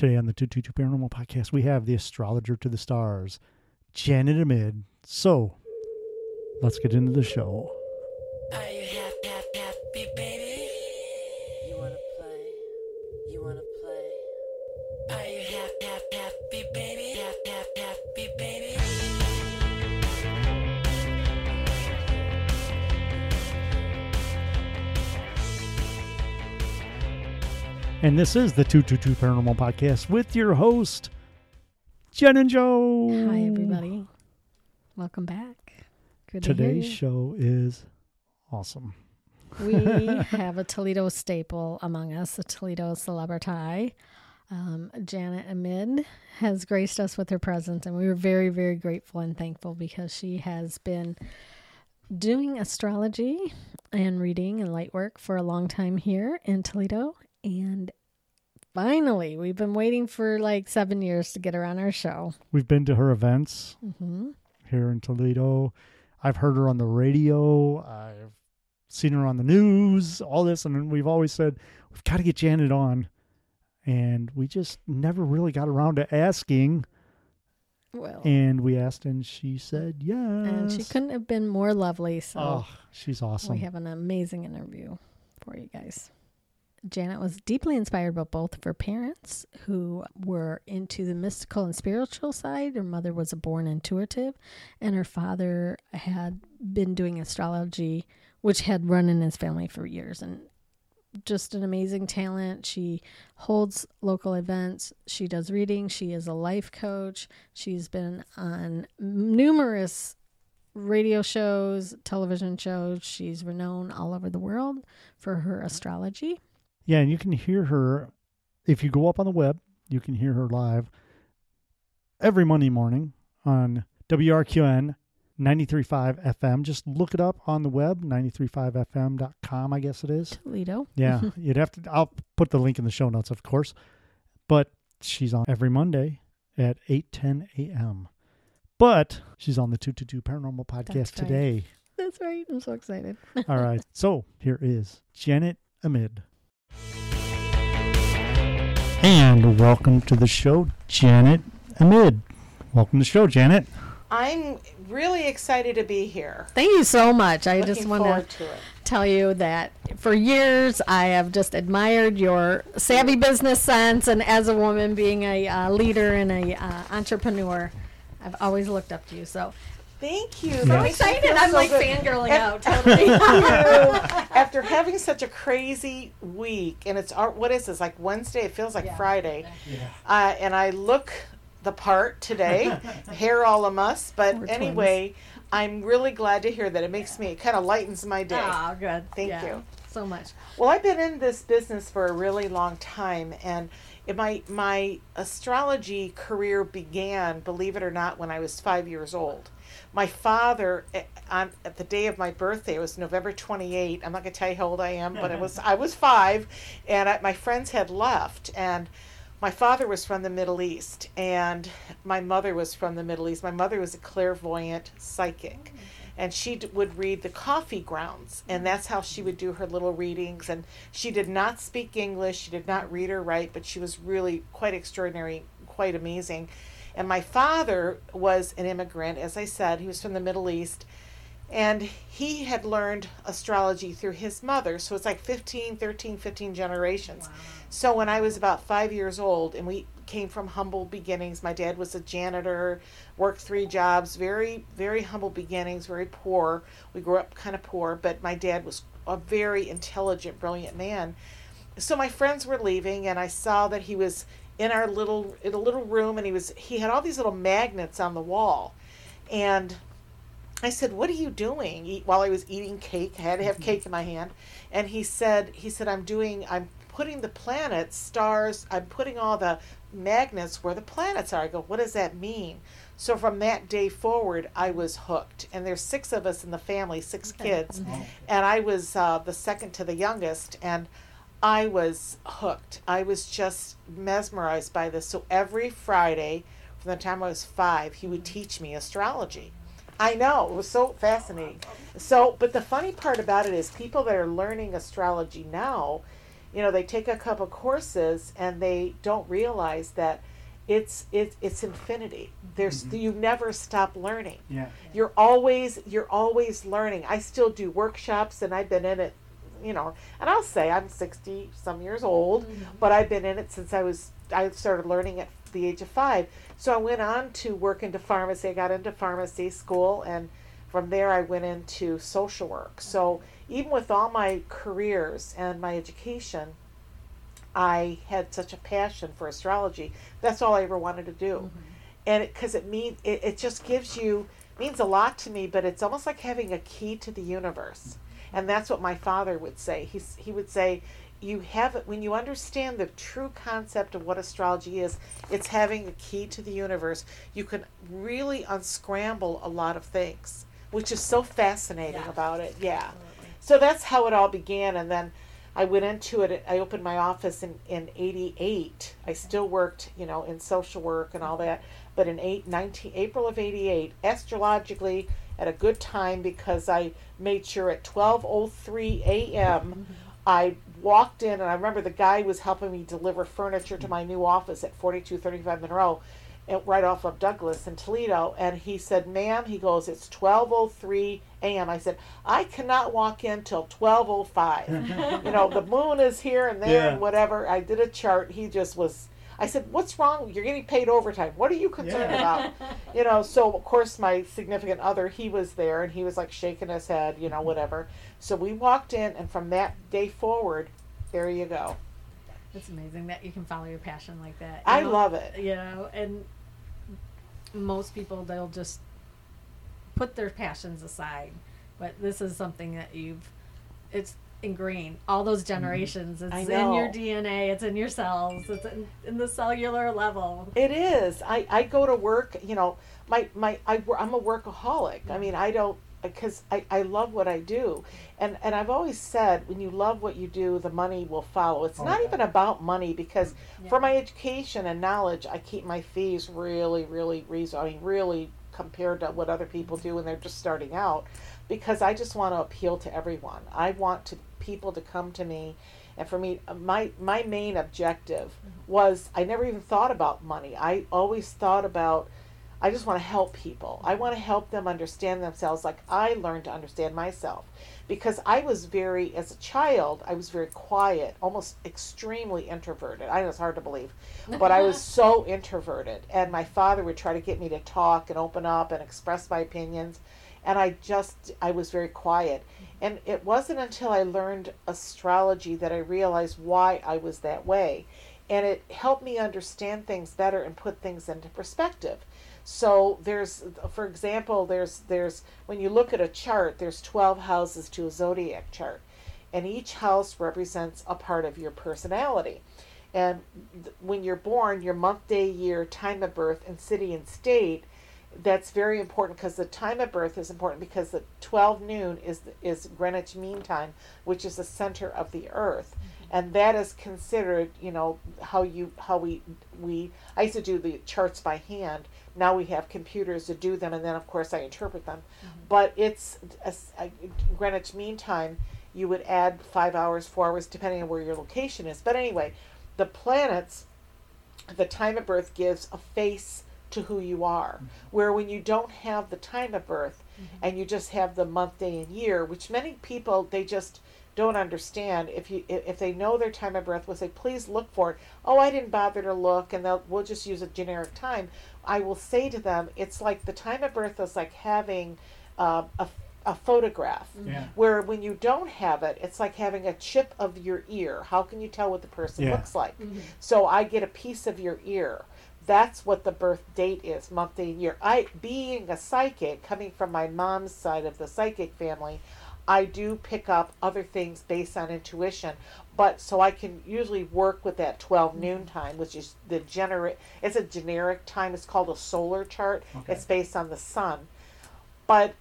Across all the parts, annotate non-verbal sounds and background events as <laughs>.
Today on the 222 Paranormal Podcast, we have the astrologer to the stars, Janet Amid. So, let's get into the show. And this is the 222 Paranormal Podcast with your host, Jen and Joe. Hi, everybody. Welcome back. Good to Today's hear show is awesome. We <laughs> have a Toledo staple among us, a Toledo celebrity. Um, Janet Amid has graced us with her presence, and we were very, very grateful and thankful because she has been doing astrology and reading and light work for a long time here in Toledo. And finally, we've been waiting for like seven years to get her on our show. We've been to her events hmm here in Toledo. I've heard her on the radio. I've seen her on the news, all this. And we've always said, we've got to get Janet on. And we just never really got around to asking. Well, And we asked, and she said yes. and she couldn't have been more lovely. So Oh, she's awesome. we have an amazing interview for you guys. Janet was deeply inspired by both of her parents, who were into the mystical and spiritual side. Her mother was a born intuitive, and her father had been doing astrology, which had run in his family for years. And just an amazing talent. She holds local events. She does readings. She is a life coach. She's been on numerous radio shows, television shows. She's renowned all over the world for her astrology. Yeah, and you can hear her if you go up on the web. You can hear her live every Monday morning on WRQN 93.5 FM. Just look it up on the web, 93.5fm.com, I guess it is. Toledo. Yeah, <laughs> you'd have to. I'll put the link in the show notes, of course. But she's on every Monday at 8:10 a.m. But she's on the 222 Paranormal Podcast That's right. today. That's right. I'm so excited. All right. <laughs> So here is Janet Amid. And welcome to the show, Janet Amid. Welcome to the show, Janet. I'm really excited to be here. Thank you so much. I Looking just want to to tell you that for years I have just admired your savvy business sense, and as a woman being a uh, leader and a uh, entrepreneur, I've always looked up to you. So Thank you. So That Yeah. makes me excited! I'm so like good. fangirling And- out <laughs> totally. Thank you. <laughs> After having such a crazy week, and it's our, what is this like Wednesday? It feels like Yeah. Friday. Uh, and I look the part today, <laughs> hair all a muss. But We're anyway, I'm really glad to hear that. It makes me it kind of lightens my day. Oh, good. Thank Yeah, you. so much. Well, I've been in this business for a really long time, and it, my my astrology career began, believe it or not, when I was five years old. My father, eh, on at the day of my birthday, it was November twenty eight. I'm not gonna tell you how old I am, but it was I was five, and I, my friends had left, and my father was from the Middle East, and my mother was from the Middle East. My mother was a clairvoyant psychic, and she d- would read the coffee grounds, and that's how she would do her little readings. And she did not speak English, she did not read or write, but she was really quite extraordinary, quite amazing. And my father was an immigrant, as I said, he was from the Middle East. And he had learned astrology through his mother. So it's like 15, 13, 15 generations. So when I was about five years old, and we came from humble beginnings, my dad was a janitor, worked three jobs, very, very humble beginnings, very poor. We grew up kind of poor, but my dad was a very intelligent, brilliant man. So my friends were leaving, and I saw that he was in our little in a little room, and he was he had all these little magnets on the wall, and I said, "What are you doing?" Eat, while I was eating cake, I had to have cake in my hand, and he said, "He said I'm doing, I'm putting the planets, stars, I'm putting all the magnets where the planets are." I go, "What does that mean?" So from that day forward, I was hooked, and there's six of us in the family, six kids, and I was uh, the second to the youngest, and I was hooked. I was just mesmerized by this. So every Friday, from the time I was five, he would teach me astrology. I know it was so fascinating. So, but the funny part about it is, people that are learning astrology now, you know, they take a couple courses and they don't realize that it's it's it's infinity. There's mm-hmm. you never stop learning. Yeah. You're always you're always learning. I still do workshops and I've been in it, you know, and I'll say I'm 60 some years old, mm-hmm. but I've been in it since I was I started learning at the age of 5. So I went on to work into pharmacy. I got into pharmacy school and from there I went into social work. So even with all my careers and my education, I had such a passion for astrology. That's all I ever wanted to do. Mm-hmm. And because it, means it, it just gives you means a lot to me, but it's almost like having a key to the universe. And that's what my father would say. He's, he would say, you have it when you understand the true concept of what astrology is, it's having a key to the universe. You can really unscramble a lot of things, which is so fascinating Yeah. about it. Yeah. So that's how it all began. And then I went into it. I opened my office in, in 88. I still worked, you know, in social work and all that. But in eight, 19, April of 88, astrologically at a good time because I made sure at 12.03 a.m. I walked in and I remember the guy was helping me deliver furniture to my new office at 4235 Monroe right off of Douglas in Toledo. And he said, ma'am, he goes, it's 12.03 a.m. I said, I cannot walk in till 12.05. you know, the moon is here and there Yeah. and whatever. I did a chart. He just was, I said, what's wrong? You're getting paid overtime. What are you concerned Yeah. about? <laughs> You know, so of course my significant other, he was there and he was like shaking his head, you know, whatever. So we walked in and from that day forward, there you go. It's amazing that you can follow your passion like that. you I know? love it. you know and most people they'll just put their passions aside but this is something that you've it's ingrained all those mm-hmm. generations it's in your dna it's in your cells it's in, in the cellular level It is. I, I go to work, you know, my, my, I, i'm a workaholic. I mean, I don't, because I, I love what I do. And, and I've always said, when you love what you do, the money will follow. It's Oh, not yeah. even about money because Yeah. for my education and knowledge, I keep my fees really, really reasonable. I mean, really compared to what other people do when they're just starting out because I just want to appeal to everyone. I want to people to come to me and for me my my main objective mm-hmm. was I never even thought about money. I always thought about I just want to help people. I want to help them understand themselves like I learned to understand myself. Because I was very, as a child, I was very quiet, almost extremely introverted. I know it's hard to believe, but I was <laughs> so introverted. And my father would try to get me to talk and open up and express my opinions. And I just, I was very quiet. And it wasn't until I learned astrology that I realized why I was that way. And it helped me understand things better and put things into perspective. So there's, for example, there's there's when you look at a chart, there's twelve houses to a zodiac chart, and each house represents a part of your personality. And th- when you're born, your month, day, year, time of birth, and city and state, that's very important because the time of birth is important because the 12 noon is is Greenwich Mean Time, which is the center of the earth, mm-hmm. and that is considered, you know, how you how we we I used to do the charts by hand. Now we have computers to do them, and then of course I interpret them. Mm-hmm. But it's a a uh, Greenwich Mean Time. You would add five hours, four hours, depending on where your location is. But anyway, the planets the time of birth gives a face to who you are. Mm-hmm. Where when you don't have the time of birth mm-hmm. and you just have the month, day, and year, which many people they just don't understand. If you if they know their time of birth, will say, please look for it. Oh, I didn't bother to look, and they'll we'll just use a generic time. I will say to them, it's like the time of birth is like having uh, a a photograph mm-hmm. Yeah. where when you don't have it, it's like having a chip of your ear. How can you tell what the person Yeah. looks like? So I get a piece of your ear. That's what the birth date is, month, and year. I, being a psychic, coming from my mom's side of the psychic family, I do pick up other things based on intuition. But so I can usually work with that 12 mm-hmm. noon time, which is the generic. It's a generic time. It's called a solar chart. Okay. It's based on the sun. But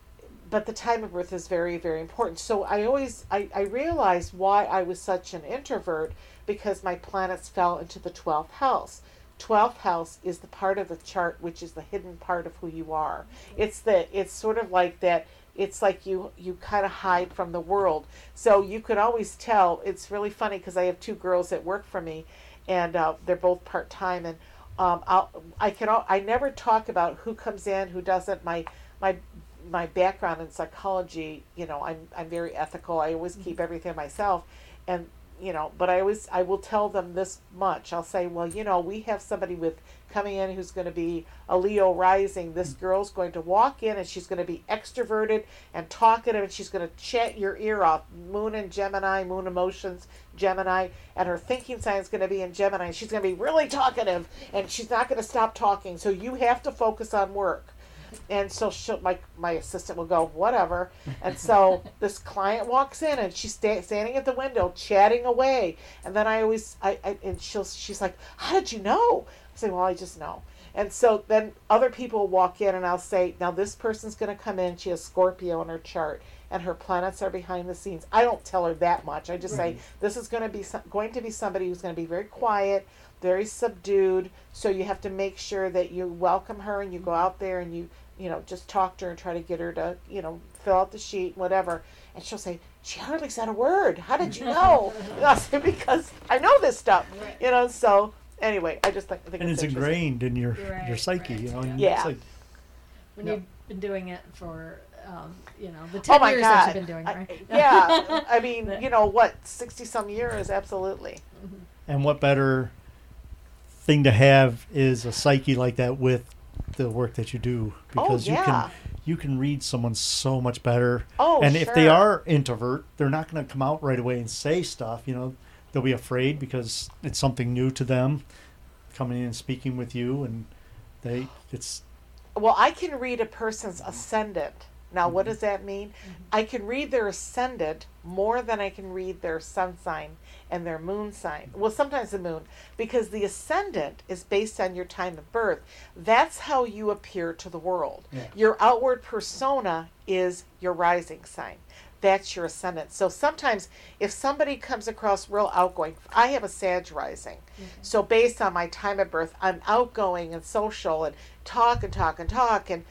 but the time of birth is very very important so i always I, I realized why i was such an introvert because my planets fell into the 12th house 12th house is the part of the chart which is the hidden part of who you are. It's the it's sort of like that it's like you you kind of hide from the world. So you could always tell it's really funny because i have two girls that work for me and uh, they're both part-time and um, I'll, i can al- i never talk about who comes in who doesn't. My my my background in psychology you know i'm, I'm very ethical. I always keep everything myself and you know but i always i will tell them this much. I'll say well you know we have somebody with coming in who's going to be a leo rising. This mm-hmm. girl's going to walk in and she's going to be extroverted and talkative and she's going to chat your ear off moon and gemini moon emotions gemini and her thinking sign is going to be in gemini. She's going to be really talkative and she's not going to stop talking. So you have to focus on work and so she'll, my my assistant will go whatever. And so <laughs> this client walks in and she's sta- standing at the window chatting away. And then i always I, I and she'll she's like how did you know? I say well i just know. And so then other people walk in and i'll say now this person's going to come in. She has scorpio in her chart and her planets are behind the scenes. I don't tell her that much. I just say this is going to be some, going to be somebody who's going to be very quiet very subdued so you have to make sure that you welcome her and you go out there and you you know just talk to her and try to get her to you know fill out the sheet whatever and she'll say she hardly said a word how did you know and I'll say because i know this stuff you know so anyway i just think, I think and it's interesting. ingrained in your Right, your psyche, right, you know. And yeah. It's like, When Yeah. you've been doing it for, um, you know, the 10 oh my years god that you've been doing, I- right? yeah i <laughs> mean you know what 60 some years absolutely and what better thing to have is a psyche like that with the work that you do Oh, because you can you can read someone so much better. Oh, and if they are introvert, they're not going to come out right away and say stuff. You know, they'll be afraid because it's something new to them, coming in and speaking with you, and they it's Well, I can read a person's ascendant. Now, what mm-hmm. does that mean? Mm-hmm. I can read their ascendant more than I can read their sun sign and their moon sign. Well, sometimes the moon, because the ascendant is based on your time of birth. That's how you appear to the world. Yeah. Your outward persona is your rising sign. That's your ascendant. So sometimes if somebody comes across real outgoing, I have a Sag rising. Mm-hmm. So based on my time of birth, I'm outgoing and social and talk and talk and talk and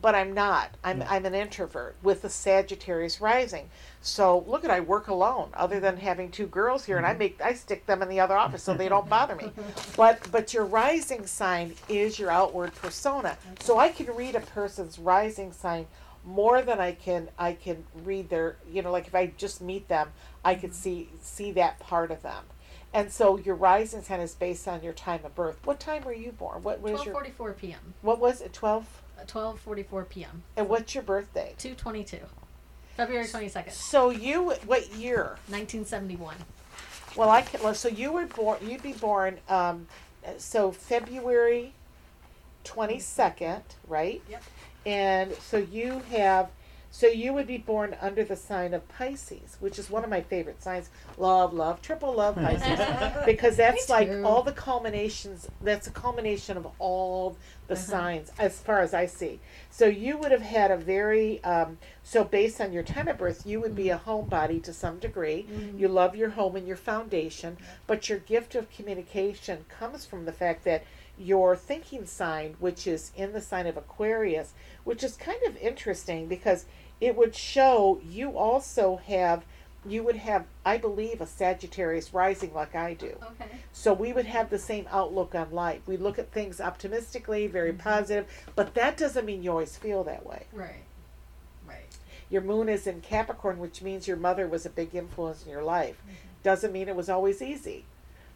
but I'm not. I'm I'm an introvert with the Sagittarius rising. So look at I work alone, other than having two girls here, and I mm-hmm. make I stick them in the other office so they don't <laughs> bother me. But but your rising sign is your outward persona. So I can read a person's rising sign more than I can I can read their you know like if I just meet them, I could mm-hmm. see see that part of them. And so your rising sign is based on your time of birth. What time were you born? What was your 12:44 p.m. What was it? 12 12:44 p.m. And what's your birthday? 222. February 22nd, So you, what year? 1971. Well, I can. So you were born. You'd be born. Um, so February twenty second, right? Yep. And so you have. So you would be born under the sign of Pisces, which is one of my favorite signs. Love, love, triple love Pisces, <laughs> because that's like all the culminations. That's a culmination of all the Uh-huh. signs, as far as I see. So you would have had a very. Um, so based on your time of birth, you would be a homebody to some degree. Mm-hmm. You love your home and your foundation, but your gift of communication comes from the fact that your thinking sign, which is in the sign of Aquarius, which is kind of interesting because it would show you also have, you would have, I believe, a Sagittarius rising like I do. Okay. So we would have the same outlook on life. We look at things optimistically, very mm-hmm. positive, but that doesn't mean you always feel that way. Right. Right. Your moon is in Capricorn, which means your mother was a big influence in your life. Mm-hmm. Doesn't mean it was always easy.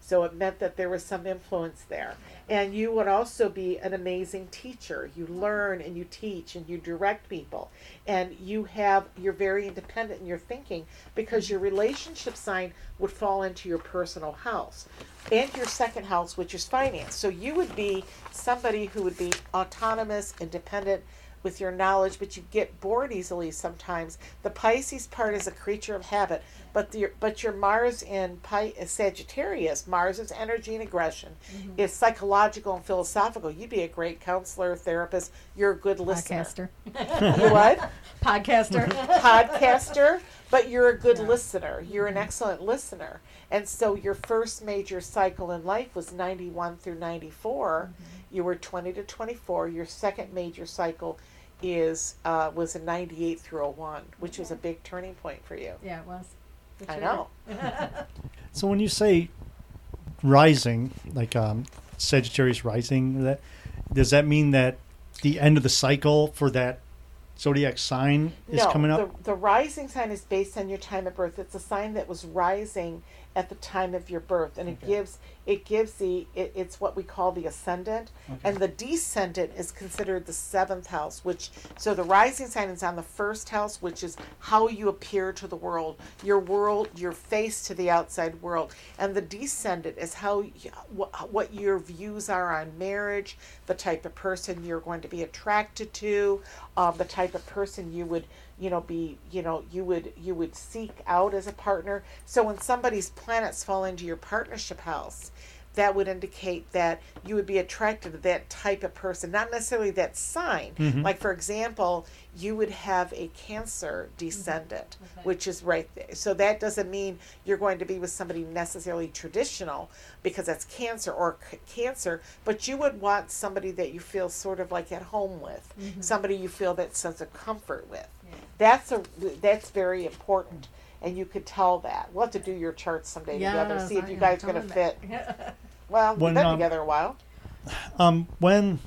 So it meant that there was some influence there. And you would also be an amazing teacher. You learn and you teach and you direct people. And you have, you're very independent in your thinking because your relationship sign would fall into your personal house and your second house, which is finance. So you would be somebody who would be autonomous, independent, with your knowledge, but you get bored easily sometimes. The Pisces part is a creature of habit, but your but your Mars in Pi, uh, Sagittarius, Mars is energy and aggression, mm-hmm. is psychological and philosophical. You'd be a great counselor, therapist. You're a good listener. Podcaster. <laughs> You what? Podcaster. <laughs> podcaster, but you're a good listener. You're an mm-hmm. excellent listener. And so your first major cycle in life was 91 through 94. Mm-hmm. You were 20 to 24. Your second major cycle is uh, was in 98 through a 01, which was a big turning point for you. Yeah, it was. I know. <laughs> So when you say rising, like um, Sagittarius rising, that does that mean that the end of the cycle for that zodiac sign is no, coming up? The, the rising sign is based on your time of birth. It's a sign that was rising at the time of your birth, and it gives it gives the it, it's what we call the ascendant, and the descendant is considered the seventh house. Which so the rising sign is on the first house, which is how you appear to the world, your world, your face to the outside world, and the descendant is how what your views are on marriage, the type of person you're going to be attracted to, um, the type of person you would you know be you know you would you would seek out as a partner. So when somebody's planets fall into your partnership house that would indicate that you would be attracted to that type of person not necessarily that sign. Mm-hmm. Like for example you would have a cancer descendant mm-hmm. which is right there. So that doesn't mean you're going to be with somebody necessarily traditional because that's cancer or c- cancer but you would want somebody that you feel sort of like at home with mm-hmm. somebody you feel that sense of comfort with. That's a that's very important and you could tell that we'll have to do your charts someday together see if I you guys are going to fit <laughs> well we've When, been um, together a while Um, when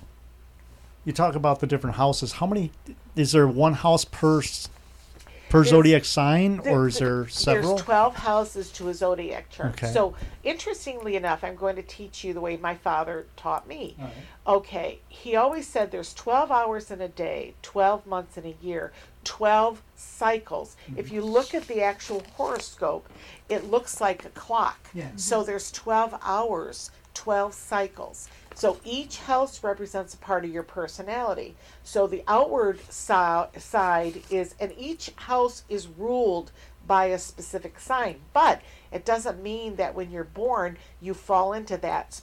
you talk about the different houses, how many is there? One house per per There's- zodiac sign, There- or is there several? There's 12 houses to a zodiac chart. Okay. So, interestingly enough, I'm going to teach you the way my father taught me. All right. Okay, he always said there's 12 hours in a day, 12 months in a year, 12 cycles. If you look at the actual horoscope, it looks like a clock. Yeah. So there's 12 hours, 12 cycles. So each house represents a part of your personality. So the outward si- side is, and each house is ruled by a specific sign. But it doesn't mean that when you're born, you fall into that,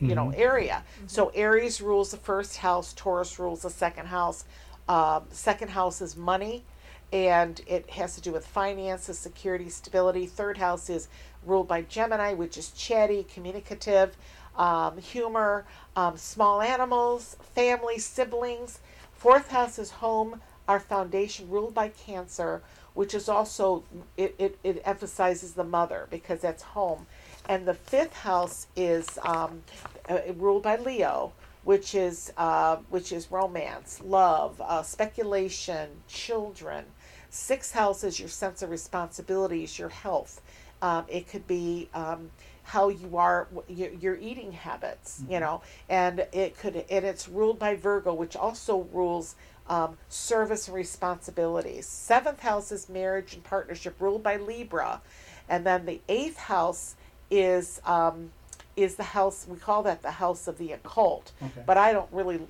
you know, mm-hmm. area. Mm-hmm. So Aries rules the first house, Taurus rules the second house. Um, second house is money and it has to do with finances, security, stability. Third house is ruled by Gemini, which is chatty, communicative, um, humor, um, small animals, family, siblings. Fourth house is home, our foundation, ruled by Cancer, which is also, it, it, it emphasizes the mother because that's home. And the fifth house is um, uh, ruled by Leo, which is uh, which is romance, love, uh, speculation, children. Sixth house is your sense of responsibilities, your health. Um, it could be um, how you are, your, your eating habits, you know, and it could, and it's ruled by Virgo, which also rules um, service and responsibilities. Seventh house is marriage and partnership, ruled by Libra, and then the eighth house is um, is the house we call that the house of the occult. Okay. But I don't really.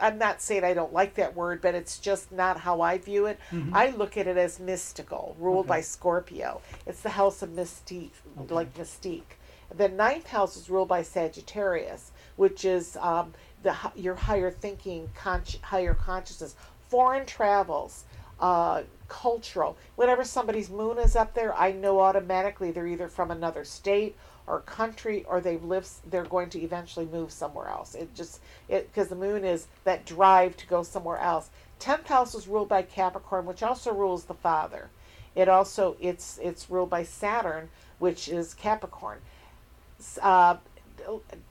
I'm not saying I don't like that word, but it's just not how I view it. I look at it as mystical, ruled by Scorpio. It's the house of mystique, Okay. like mystique. The ninth house is ruled by Sagittarius, which is um, the your higher thinking, consci- higher consciousness, foreign travels, uh, cultural. Whenever somebody's moon is up there, I know automatically they're either from another state or country or they've lived. They're going to eventually move somewhere else. It just it because the moon is that drive to go somewhere else. Tenth house is ruled by Capricorn, which also rules the father. It also it's it's ruled by Saturn, which is Capricorn. Uh,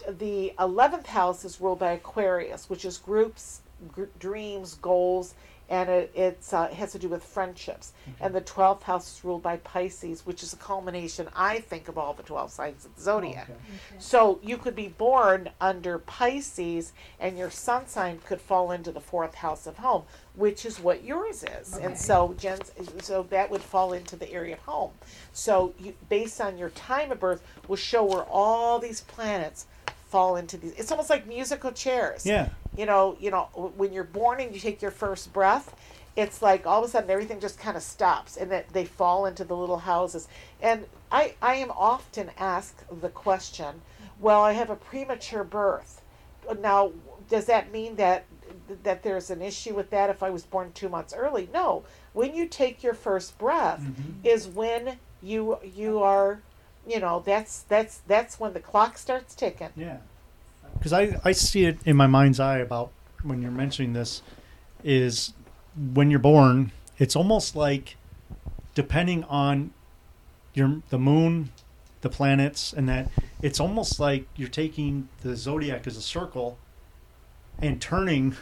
the eleventh house is ruled by Aquarius, which is groups, gr- dreams, goals, and it it's, uh, it has to do with friendships. And the twelfth house is ruled by Pisces, which is a culmination, I think, of all the twelve signs of the zodiac. Okay. So you could be born under Pisces, and your sun sign could fall into the fourth house of home, which is what yours is. Okay. And so, Jen's, so that would fall into the area of home. So, you, based on your time of birth, will show where all these planets fall into these. It's almost like musical chairs. Yeah. You know, you know, when you're born and you take your first breath, it's like all of a sudden everything just kind of stops and that they fall into the little houses. And I, I am often asked the question, well, I have a premature birth. Now, does that mean that that there's an issue with that if I was born two months early? No. When you take your first breath mm-hmm. is when you you are, you know, that's that's that's when the clock starts ticking. Yeah. Because I, I see it in my mind's eye about when you're mentioning this. is when you're born, it's almost like depending on your the moon, the planets, and that it's almost like you're taking the zodiac as a circle and turning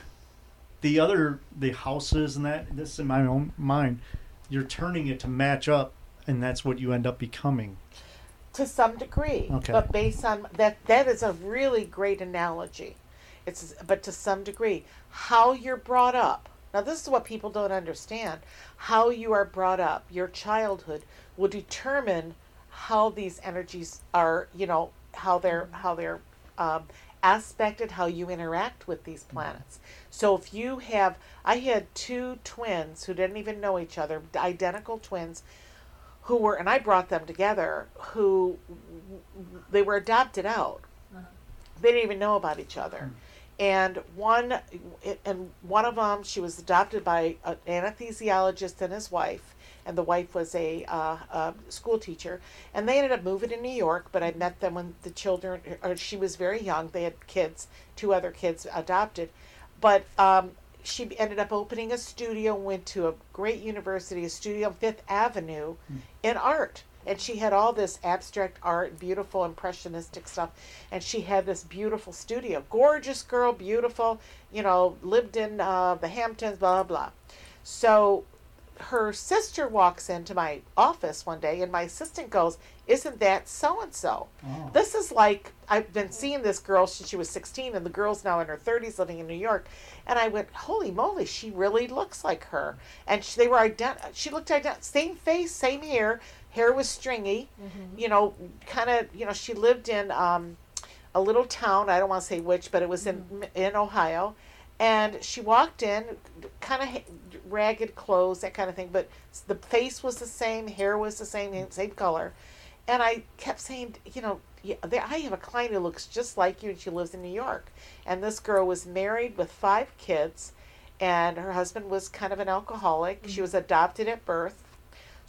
the other the houses and that this in my own mind, you're turning it to match up, and that's what you end up becoming. To some degree Okay. but based on that that is a really great analogy. It's but to some degree how you're brought up. Now this is what people don't understand. How you are brought up your childhood will determine how these energies are you know how they're how they're um, aspected how you interact with these planets. So if you have i had two twins who didn't even know each other identical twins who were and I brought them together who they were adopted out. They didn't even know about each other. And one and one of them she was adopted by an anesthesiologist and his wife and the wife was a, uh, a school teacher. And they ended up moving to New York but I met them when the children or she was very young. They had kids two other kids adopted. But um, she ended up opening a studio went to a great university a studio on fifth avenue in art. And she had all this abstract art beautiful impressionistic stuff. And she had this beautiful studio. Gorgeous girl beautiful you know lived in uh, the hamptons blah blah. So her sister walks into my office one day and my assistant goes isn't that so and so this is like I've been seeing this girl since she was 16 and the girl's now in her 30s living in New York. And I went holy moly she really looks like her. And she, they were ident- she looked ident- same face same hair hair was stringy you know kind of you know she lived in um, a little town I don't want to say which but it was in in Ohio and she walked in kind of ragged clothes that kind of thing but the face was the same hair was the same same color and I kept saying, you know, yeah, I have a client who looks just like you, and she lives in New York. And this girl was married with five kids, and her husband was kind of an alcoholic. She mm. was adopted at birth.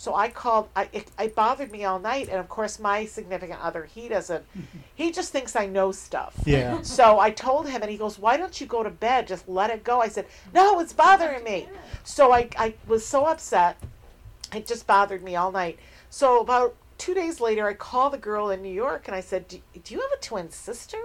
So I called. I it, it bothered me all night, and of course, my significant other, he doesn't. <laughs> He just thinks I know stuff. Yeah. So I told him, and he goes, "Why don't you go to bed? Just let it go." I said, "No, it's bothering me." So I I was so upset. It just bothered me all night. So about two days later, I called the girl in New York and I said, do, do you have a twin sister?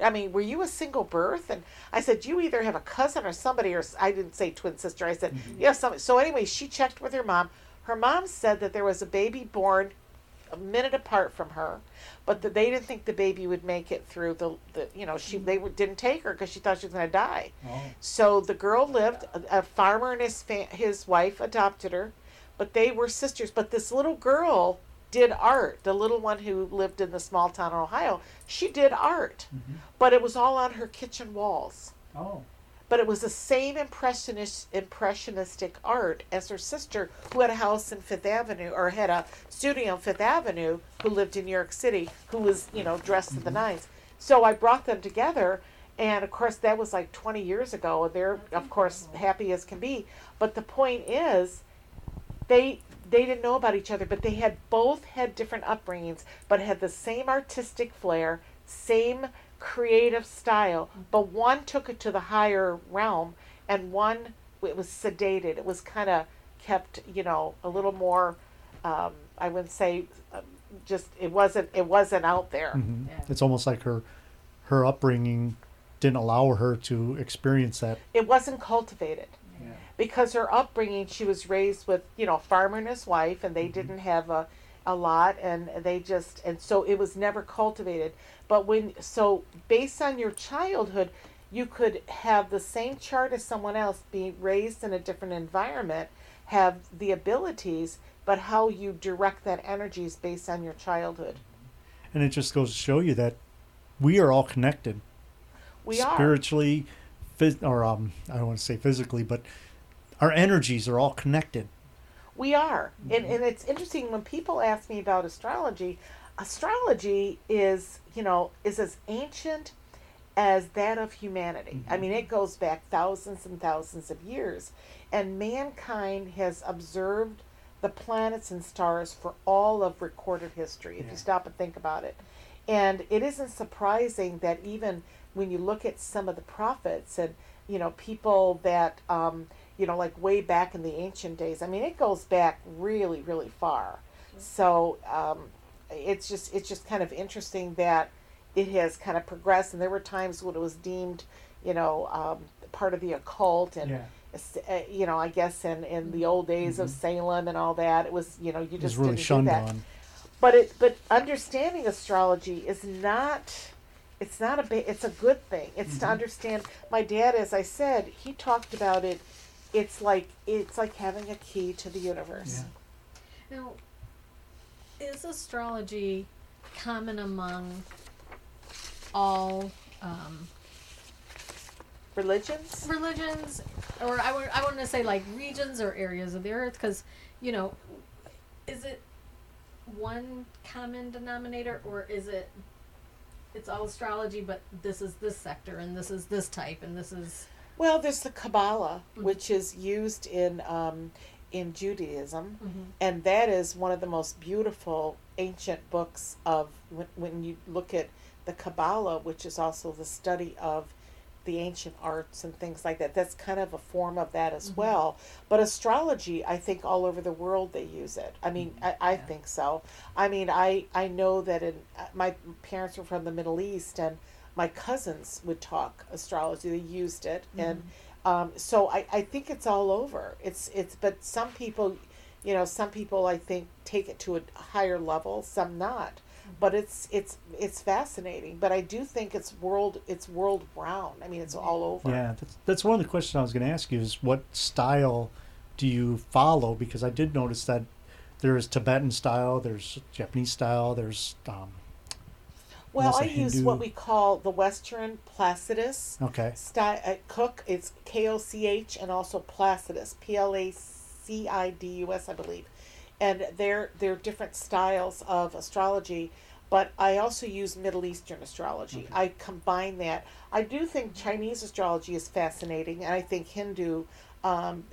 I mean, were you a single birth? And I said, you either have a cousin or somebody, or I didn't say twin sister. I said, mm-hmm. you have somebody. So anyway, she checked with her mom. Her mom said that there was a baby born a minute apart from her, but that they didn't think the baby would make it through the, the you know, she they were- didn't take her because she thought she was going to die. Oh. So the girl lived. A, a farmer and his fa- his wife adopted her, but they were sisters. But this little girl did art. The little one who lived in the small town in Ohio, she did art, mm-hmm. but it was all on her kitchen walls. Oh. But it was the same impressionist impressionistic art as her sister, who had a house in Fifth Avenue or had a studio on Fifth Avenue, who lived in New York City, who was you know dressed to the mm-hmm. nines. So I brought them together, and of course that was like 20 years ago. and They're of course happy as can be. But the point is, they they didn't know about each other, but they had both had different upbringings, but had the same artistic flair, same creative style. But one took it to the higher realm, and one it was sedated. It was kind of kept, you know, a little more. Um, I wouldn't say, um, just it wasn't it wasn't out there. Mhm. It's almost like her her upbringing didn't allow her to experience that. It wasn't cultivated. because her upbringing she was raised with you know a farmer and his wife and they didn't have a, a lot and they just and so it was never cultivated but when so based on your childhood you could have the same chart as someone else be raised in a different environment have the abilities but how you direct that energy is based on your childhood And it just goes to show you that we are all connected. we are spiritually, phys- or um, I don't want to say physically, but our energies are all connected. We are. And, and it's interesting when people ask me about astrology, astrology is, you know, is as ancient as that of humanity. I mean, it goes back thousands and thousands of years. And mankind has observed the planets and stars for all of recorded history, if Yeah. you stop and think about it. And it isn't surprising that even when you look at some of the prophets and you know people that um, you know like way back in the ancient days. I mean, it goes back really, really far. So um, it's just it's just kind of interesting that it has kind of progressed. And there were times when it was deemed, you know, um, part of the occult and. Yeah. Uh, you know, I guess in, in the old days of Salem and all that, it was you know you just really didn't do shunned that on. but it but understanding astrology is not it's not a ba- it's a good thing it's to understand my dad as i said he talked about it it's like it's like having a key to the universe. Now, is astrology common among all um, religions? religions, or I would I want to say like regions or areas of the earth? Because you know, is it one common denominator, or is it it's all astrology, but this is this sector and this is this type and this is well there's the kabbalah which is used in um, in judaism and that is one of the most beautiful ancient books of when, when you look at the kabbalah which is also the study of the ancient arts and things like that. That's kind of a form of that as well. But astrology i think all over the world they use it. I mean i, I think so. I mean i i know that in uh, my parents were from the middle east and my cousins would talk astrology they used it and um, so I, I think it's all over. It's it's but some people you know some people i think take it to a higher level some not. But it's it's it's fascinating. But i do think it's world it's world round. I mean it's all over. Yeah, that's, that's one of the questions I was going to ask you is what style do you follow? Because I did notice that there's Tibetan style, there's Japanese style, there's um, well I i a use what we call the western placidus. Okay, style uh, cook it's k-o-c-h and also placidus p-l-a-c-i-d-u-s i believe. And they're they're different styles of astrology but i also use middle eastern astrology. I combine that. I do think chinese astrology is fascinating and i think hindu um,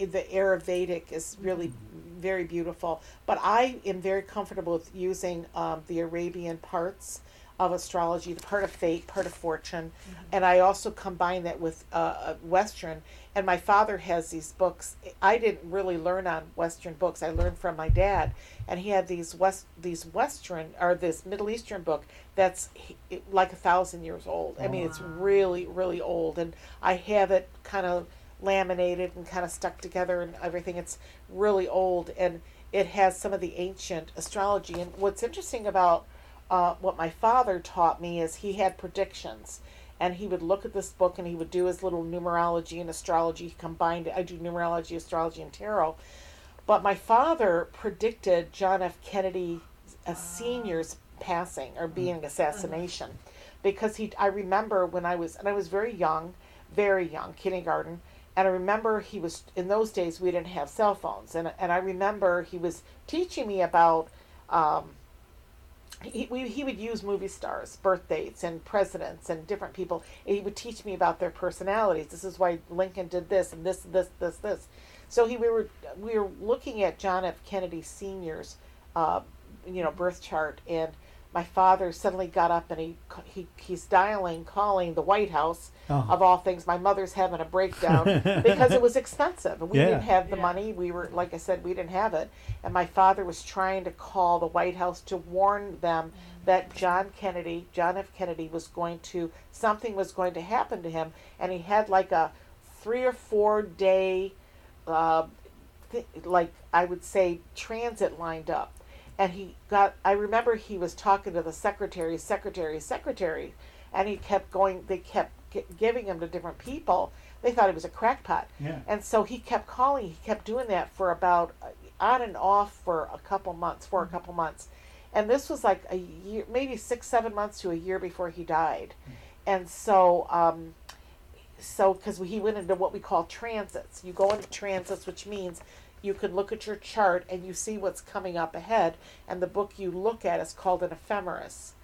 i- the ayurvedic is really very beautiful. But i am very comfortable with using um, the arabian parts of astrology, the part of fate, part of fortune, and I also combine that with uh, uh, Western. And my father has these books. I didn't really learn on Western books. I learned from my dad, and he had these West these Western or this Middle Eastern book that's like a thousand years old. I mean, it's really really old, and I have it kind of laminated and kind of stuck together and everything. It's really old, and it has some of the ancient astrology. And what's interesting about uh, what my father taught me is he had predictions. And he would look at this book and he would do his little numerology and astrology. He combined it. I do numerology astrology and tarot. But my father predicted john f. Kennedy a senior's passing or being assassination. Because he i remember when i was and i was very young very young kindergarten. And i remember he was in those days we didn't have cell phones. And, and i remember he was teaching me about um, he, we, he would use movie stars, birth dates, and presidents, and different people. And he would teach me about their personalities. This is why Lincoln did this, and this, this, this, this. So he, we were we were looking at John F. Kennedy Sr.'s, uh, you know, birth chart, and my father suddenly got up and he he he's dialing, calling the White House Oh. of all things. My mother's having a breakdown <laughs> because it was expensive, and we Yeah. didn't have the money. We were, like I said, we didn't have it, and my father was trying to call the White House to warn them that John Kennedy, John F. Kennedy, was going to something was going to happen to him, and he had like a three or four day, uh, th- like I would say, transit lined up, and he got. I remember he was talking to the secretary, secretary, secretary, and he kept going. They kept gi- giving him to different people. They thought he was a crackpot. Yeah. And so he kept calling. He kept doing that for about uh, on and off for a couple months, for a couple months. And this was like a year, maybe six, seven months to a year before he died. And so, um, so because he went into what we call transits. You go into transits, which means you can look at your chart and you see what's coming up ahead. And the book you look at is called an ephemeris.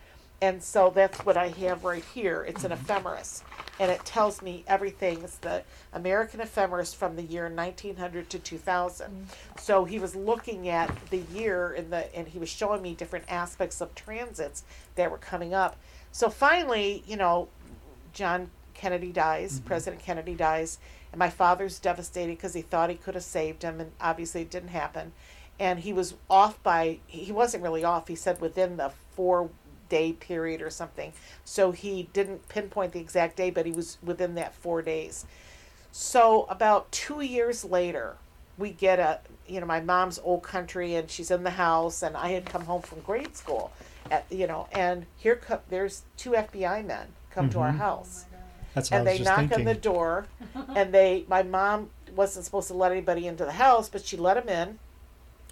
And so that's what I have right here. It's an ephemeris. and it tells me everything. It's the American ephemeris from the year 1900 to 2000. Mm-hmm. So he was looking at the year in the, and he was showing me different aspects of transits that were coming up. So finally, you know, John Kennedy dies, mm-hmm. President Kennedy dies, and my father's devastated because he thought he could have saved him, and obviously it didn't happen. And he was off by, he wasn't really off, he said within the four day period or something. So he didn't pinpoint the exact day, but he was within that four days. So about two years later, we get a, you know, my mom's old country, and she's in the house, and I had come home from grade school, at you know, and here come there's two FBI men come to our Mhm. house That's what and they knock thinking. on the door and they my mom wasn't supposed to let anybody into the house but she let them in.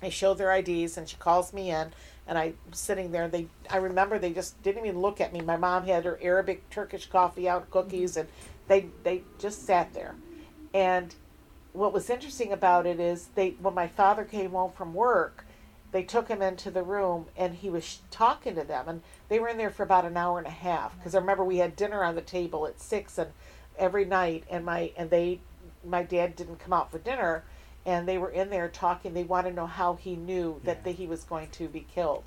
They showed their ids and she calls me in and i'm sitting there and they i remember they just didn't even look at me. My mom had her arabic turkish coffee out cookies and they they just sat there. And what was interesting about it is they when my father came home from work they took him into the room and he was talking to them and they were in there for about an hour and a half because i remember we had dinner on the table at six and every night and my and they my dad didn't come out for dinner and they were in there talking. They wanted to know how he knew that the, he was going to be killed.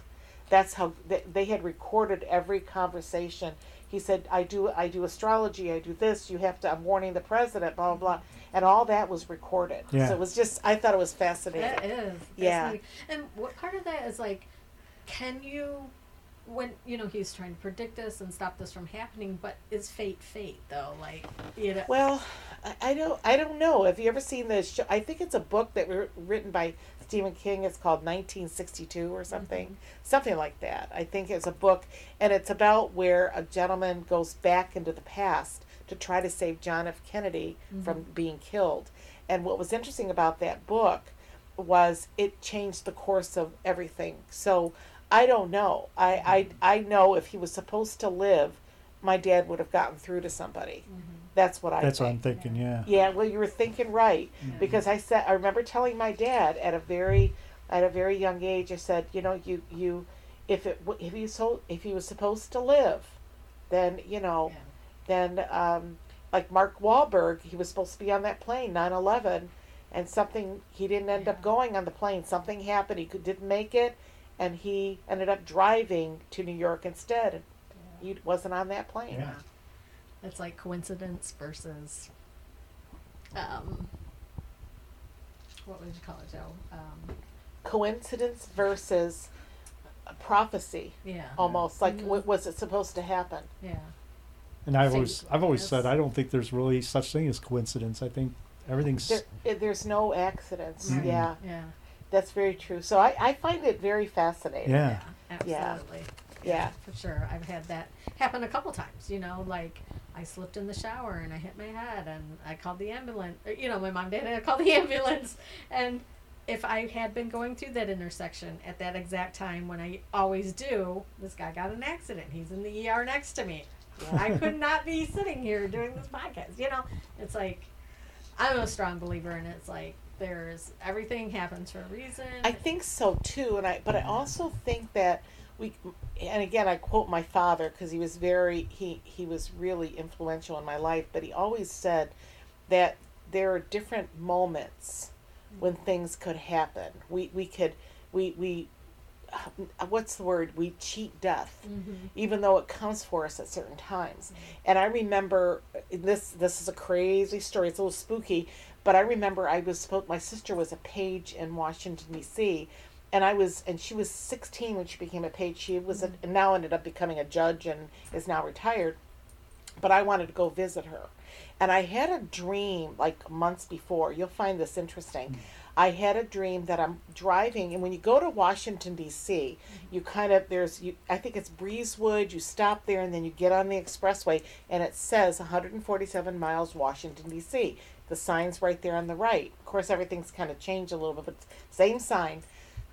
That's how they, they had recorded every conversation he said i do i do astrology i do this you have to i'm warning the president blah blah blah and all that was recorded Yeah. so it was just i thought it was fascinating That is. Yeah. And what part of that is like, can you, when, you know, he's trying to predict this and stop this from happening, but is fate fate, though? Like, you know. Well, I, I don't. I don't know. Have you ever seen the show? I think it's a book that were written by Stephen King. It's called 1962 or something, something like that. I think it's a book, and it's about where a gentleman goes back into the past to try to save John F. Kennedy mm-hmm. from being killed. And what was interesting about that book was it changed the course of everything. So I don't know. I I, mm-hmm. I know if he was supposed to live, my dad would have gotten through to somebody. Mm-hmm. That's what I. That's what I'm thinking. Yeah. Yeah, well, you were thinking right because I said I remember telling my dad at a very at a very young age. I said, you know, you you if it w- if he so if he was supposed to live, then you know, then um, like Mark Wahlberg, he was supposed to be on that plane 9/11, and something he didn't end up going on the plane. Something happened. He could, didn't make it, and he ended up driving to New York instead. He wasn't on that plane. Yeah. It's like coincidence versus, um, what would you call it, Joe? Um, Coincidence versus prophecy. yeah. almost like Mhm. what was it supposed to happen Yeah. And I've always I've always yes. said I don't think there's really such thing as coincidence. I think everything's there, eh, there's no accidents Mhm. yeah Yeah. that's very true so I, I find it very fascinating yeah. Yeah. Absolutely. Yeah. For sure. I've had that happen a couple times, you know, like I slipped in the shower and I hit my head and I called the ambulance. or, You know, my mom did I called the <laughs> ambulance. And if I had been going through that intersection at that exact time when I always do, this guy got an accident. He's in the ER next to me. I could <laughs> not be sitting here doing this podcast. You know, it's like I'm a strong believer and. It's like there's everything happens for a reason. i think so too and i but i also think that we and again i quote my father because he was very he he was really influential in my life but he always said that there are different moments when things could happen we we could we we uh, what's the word we cheat death Mhm. even though it comes for us at certain times. And I remember this this is a crazy story. It's a little spooky, but I remember I was my sister was a page in Washington D.C. And I was, and she was 16 when she became a page. She was, a, and now ended up becoming a judge and is now retired. But I wanted to go visit her, and I had a dream like months before. You'll find this interesting. Mm-hmm. I had a dream that I'm driving, and when you go to Washington D.C., mm-hmm. you kind of there's you. I think it's Breezewood. You stop there, and then you get on the expressway, and it says 147 miles Washington D.C. The sign's right there on the right. Of course, everything's kind of changed a little bit, but same sign.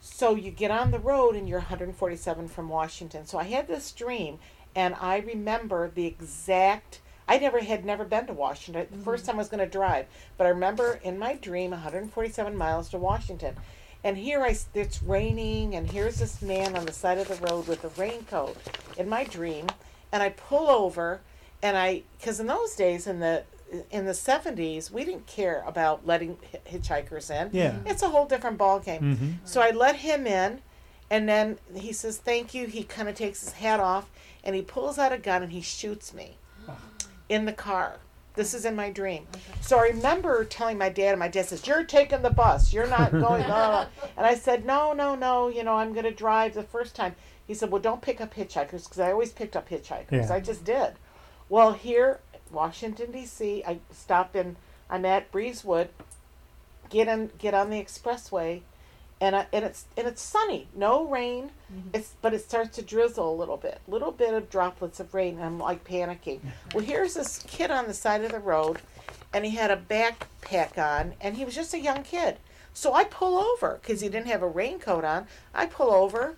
So you get on the road, and you're 147 from Washington. So I had this dream, and I remember the exact. I never had never been to Washington. The first mm-hmm. time I was going to drive, but I remember in my dream 147 miles to Washington. And here I it's raining and here's this man on the side of the road with a raincoat in my dream and I pull over and I because in those days in the in the 70s we didn't care about letting hi- hitchhikers in Yeah. it's a whole different ball game Mm-hmm. so I let him in, and then he says, Thank you. He kind of takes his hat off and he pulls out a gun and he shoots me in the car. This is in my dream. So I remember telling my dad, and my dad says, You're taking the bus. You're not <laughs> going. No, no, no." And I said, No, no, no. You know, I'm going to drive the first time. He said, Well, don't pick up hitchhikers because I always picked up hitchhikers. Yeah. I just did. Well, here, Washington, D.C., I stopped in, I'm at Breezewood, get in, get on the expressway, and I, and it's and it's sunny, no rain. Mm-hmm. It's but it starts to drizzle a little bit, little bit of droplets of rain. And I'm like panicking. Well, here's this kid on the side of the road, and he had a backpack on, and he was just a young kid. So I pull over because he didn't have a raincoat on. I pull over,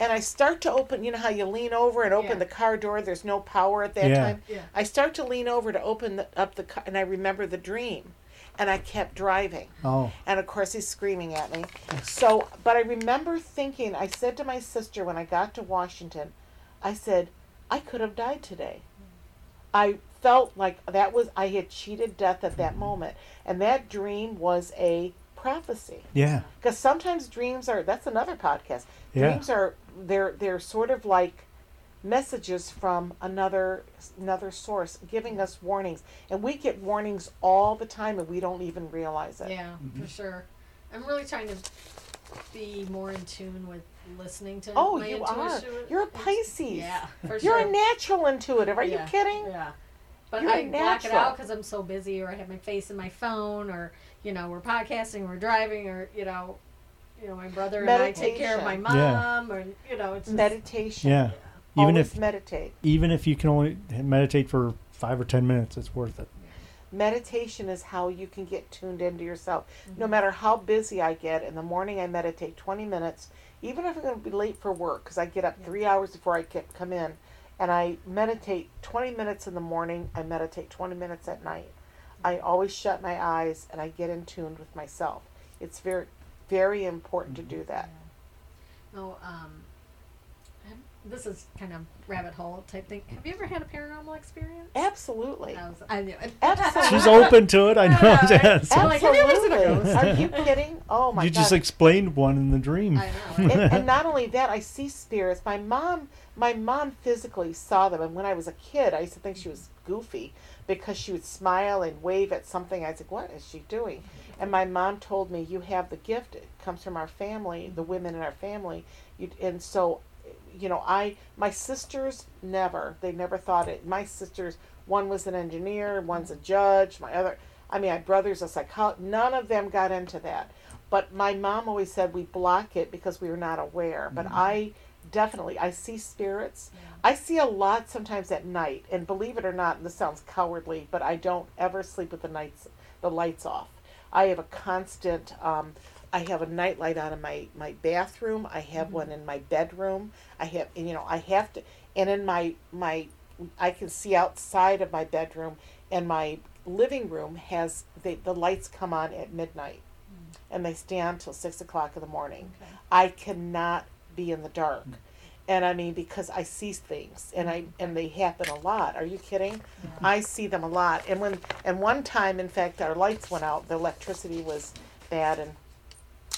and I start to open. You know how you lean over and open Yeah. the car door. There's no power at that Yeah. time. Yeah. I start to lean over to open the, up the car, and I remember the dream, and I kept driving. Oh, And of course, he's screaming at me. So, but I remember thinking, I said to my sister when I got to Washington, I said, I could have died today. I felt like that was, I had cheated death at that mm-hmm. moment. And that dream was a prophecy. yeah. Because sometimes dreams are, that's another podcast. Yeah. Dreams are, they're, they're sort of like messages from another another source giving us warnings and we get warnings all the time and we don't even realize it Yeah, mm-hmm. for sure. I'm really trying to be more in tune with listening to. Oh, my you are. You're a Pisces. Yeah, for You're sure. a natural intuitive. Are Yeah, you kidding? Yeah. But You're I block it out because I'm so busy, or I have my face in my phone, or you know, we're podcasting, we're driving, or you know, you know, my brother and I take care of my Meditation. Yeah. mom, or you know, it's just, Meditation. Yeah. Even Always if meditate. even if you can only meditate for five or ten minutes, it's worth it. Meditation is how you can get tuned into yourself. Mm-hmm. No matter how busy I get, in the morning I meditate 20 minutes, even if I'm going to be late for work, because I get up three hours before I get, come in, and I meditate 20 minutes in the morning, I meditate 20 minutes at night. I always shut my eyes and I get in tune with myself. It's very, very important to do that. Oh, um, this is kind of rabbit hole type thing. Have you ever had a paranormal experience? Absolutely. I, was, I knew it. Absolutely. She's open to it. I know. Yeah, right. <laughs> yes. I'm like, have you ever seen a Absolutely. ghost? Are you kidding? Oh my you god. just explained one in the dream. I know. right? and, <laughs> and not only that, I see spirits. My mom, my mom physically saw them, and when I was a kid, I used to think she was goofy because she would smile and wave at something. I was like, "What is she doing?" And my mom told me, "You have the gift. It comes from our family, the women in our family." You, and so, you know, I my sisters never. They never thought it. My sisters, one was an engineer, one's a judge. My other, I mean, my brother's a psychologist. None of them got into that. But my mom always said we block it because we were not aware. But I definitely I see spirits. I see a lot sometimes at night, and believe it or not, and this sounds cowardly, but I don't ever sleep with the nights the lights off. I have a constant. Um, I have a nightlight on in my my bathroom. I have mm-hmm. one in my bedroom. I have, you know, I have to, and in my my, I can see outside of my bedroom, and my living room has the the lights come on at midnight, mm. and they stay on till six o'clock in the morning. I cannot be in the dark. Mm. And I mean because I see things and I mm. and they happen a lot. Are you kidding? I see them a lot. And when and one time in fact our lights went out, the electricity was bad and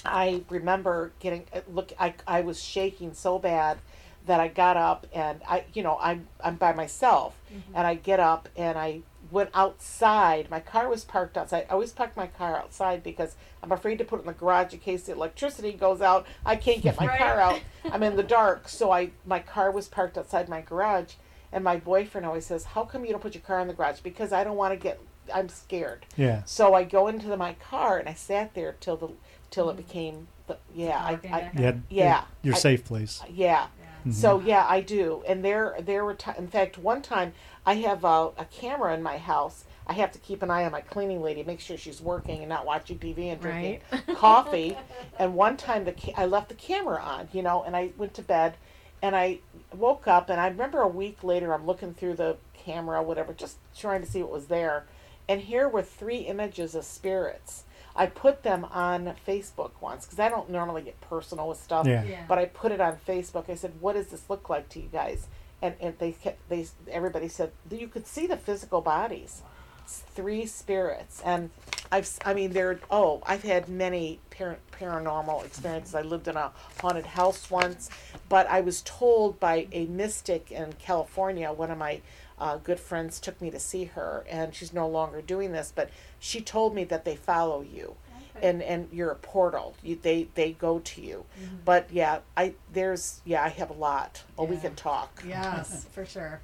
I remember getting uh, look I I was shaking so bad that I got up and I you know I'm I'm by myself and I get up and I went outside. My car was parked outside. I always park my car outside because I'm afraid to put it in the garage in case the electricity goes out. I can't get my <laughs> Right. car out. <laughs> I'm in the dark, so I my car was parked outside my garage. And my boyfriend always says, "How come you don't put your car in the garage?" Because I don't want to get. I'm scared. Yeah. So I go into the, my car and I sat there till the till it became the yeah I, Dark I Yeah. Yeah. Your I- safe place. yeah. Yeah. So yeah, I do. And there there were ti in fact one time I have a, a camera in my house. I have to keep an eye on my cleaning lady, make sure she's working and not watching TV and drinking Right. <laughs> coffee. And one time the ca- I left the camera on, you know, and I went to bed and I woke up and I remember a week later I'm looking through the camera whatever just trying to see what was there and here were three images of spirits. I put them on Facebook once because I don't normally get personal with stuff Yeah. Yeah. but I put it on Facebook. I said, "What does this look like to you guys?" and, and they kept they everybody said you could see the physical bodies It's three spirits and i've s- i mean there oh i've had many par- paranormal experiences i lived in a haunted house once but i was told by a mystic in california one of my uh, good friends took me to see her and she's no longer doing this but she told me that they follow you and and you're a portal you they they go to you but yeah i there's yeah i have a lot oh we can talk Yes, <laughs> for sure.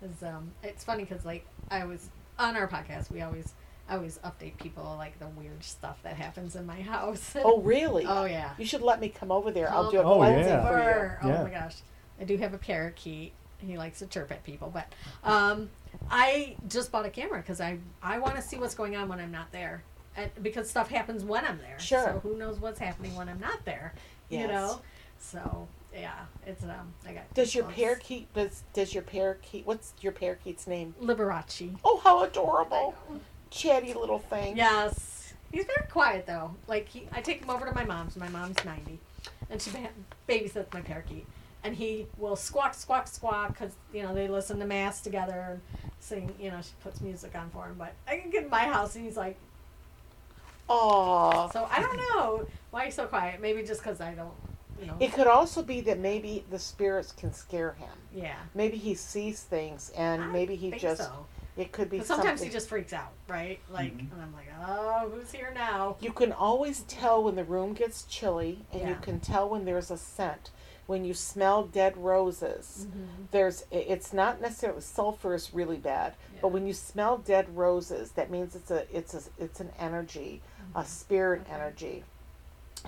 'Cause, um, it's funny because like I was on our podcast, we always I always update people like the weird stuff that happens in my house. oh really <laughs> oh yeah. you should let me come over there i'll do a Oh, cleansing yeah. for you Or- Oh Yeah. my gosh, I do have a parakeet. He likes to chirp at people, but um, I just bought a camera because I I want to see what's going on when I'm not there, and because stuff happens when I'm there. Sure. So who knows what's happening when I'm not there? Yes. You know. So yeah, it's um. I got. does your parakeet does does your parakeet what's your parakeet's name Liberace? oh how adorable chatty little thing Yes. He's very quiet though. Like he, I take him over to my mom's. My mom's ninety, and she babysits my parakeet. And he will squawk, squawk, squawk because you know they listen to mass together and sing. You know she puts music on for him. But I can get in my house and he's like, oh so I don't know why he's so quiet. Maybe just because I don't, you know. it could also be that maybe the spirits can scare him yeah. maybe he sees things and I maybe he think just So. it could be 'Cause sometimes something he just freaks out, right? Like, mm-hmm. and I'm like, oh, who's here now? You can always tell when the room gets chilly, and you can tell when there's a scent. When you smell dead roses, Mm-hmm. there's it's not necessarily sulfur is really bad, but when you smell dead roses, that means it's a it's a it's an energy, a spirit Okay. energy.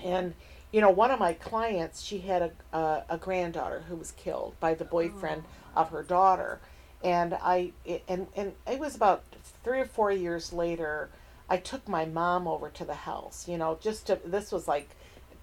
And you know, one of my clients, she had a a, a granddaughter who was killed by the boyfriend of her daughter, and I it, and and it was about three or four years later. I took my mom over to the house. You know, just to this was like.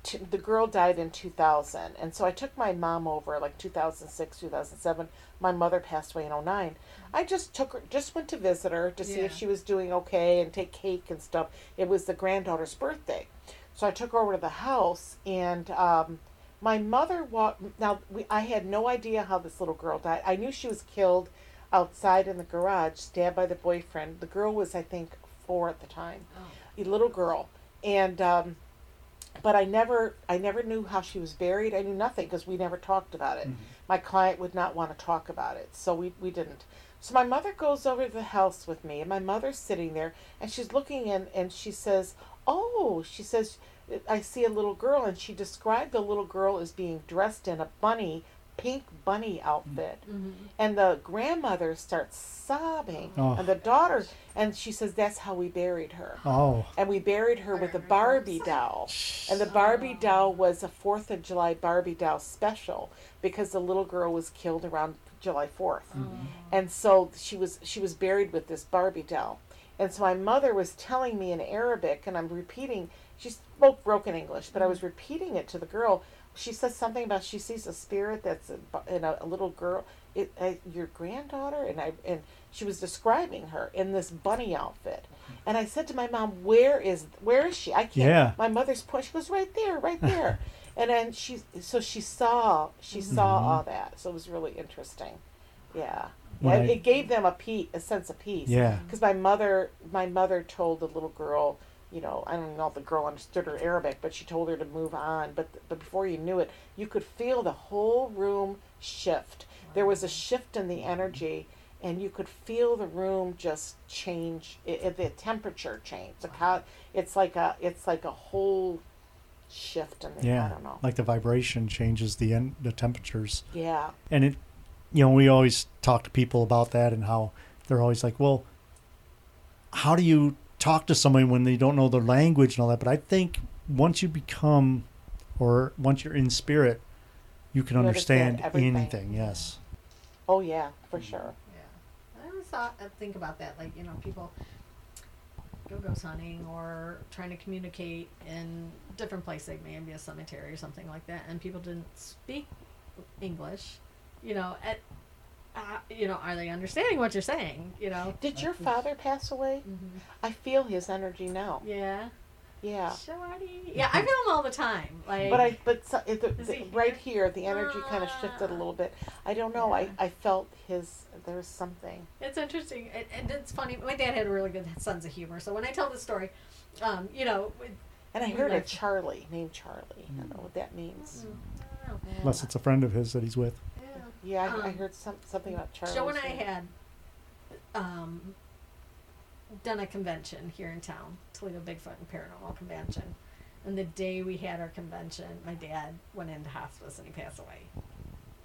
T the girl died in 2000 and so i took my mom over like 2006 2007 my mother passed away in 09 i just took her just went to visit her to see if she was doing okay and take cake and stuff. It was the granddaughter's birthday. So I took her over to the house, and um, my mother walked. Now we, I had no idea how this little girl died. I knew she was killed outside in the garage, stabbed by the boyfriend. The girl was, I think, four at the time, a little girl, and um, but I never, I never knew how she was buried. I knew nothing because we never talked about it. Mm-hmm. My client would not want to talk about it, so we we didn't. So my mother goes over to the house with me, and my mother's sitting there, and she's looking in, and she says, "Oh," she says, "I see a little girl," and she described the little girl as being dressed in a bunny, pink bunny outfit, mm-hmm. Mm-hmm. and the grandmother starts sobbing, Oh. and the daughter, and she says, "That's how we buried her." Oh, and we buried her with a Barbie doll. And the Barbie oh. doll was a Fourth of July Barbie doll special because the little girl was killed around July 4th mm-hmm. and so she was she was buried with this Barbie doll. And so my mother was telling me in Arabic, and I'm repeating. She spoke broken English, but I was repeating it to the girl. She says something about she sees a spirit that's in a, a little girl. It, uh, your granddaughter, and I and she was describing her in this bunny outfit. And I said to my mom, "Where is where is she? I can't." Yeah. My mother's point. She goes right there, right <laughs> there. and then she so she saw she saw all that. So it was really interesting. Yeah. When I- it gave them a peace, a sense of peace. Yeah. Because my mother, my mother told the little girl, you know, I don't know if the girl understood her Arabic, but she told her to move on. But but before you knew it, you could feel the whole room shift. There was a shift in the energy, and you could feel the room just change. It, it, the temperature change. The co- it's like a it's like a whole shift in the. I yeah. don't know. Like the vibration changes the end the temperatures, Yeah. and it, you know, we always talk to people about that and how they're always like, well, how do you talk to somebody when they don't know the language and all that? But I think once you become, or once you're in spirit, you can You understand understand, anything. Yes. Oh yeah, for mm-hmm. sure. Yeah, I always thought I think about that. Like you know, people go ghost hunting or trying to communicate in different places, like maybe a cemetery or something like that, and people didn't speak English. You know, at uh, you know, are they understanding what you're saying? You know. Did your father pass away? Mm-hmm. I feel his energy now. Yeah. Yeah. Shorty. Yeah, I feel him all the time. Like, But I, but so, it, the, the- he right here? here, the energy kind of shifted a Ah. little bit. I don't know. I, Yeah. I felt his. There was something. It's interesting, and, and it's funny. My dad had a really good sense of humor, so when I tell the story, um, you know, with, And I We heard a Charlie named Charlie. I don't know what that means. I don't. Unless it's a friend of his that he's with. Yeah. Yeah, I, I Um, heard some something about Charles. Joe and I had um, done a convention here in town, Toledo Bigfoot and Paranormal Convention. And the day we had our convention, my dad went into hospice and he passed away.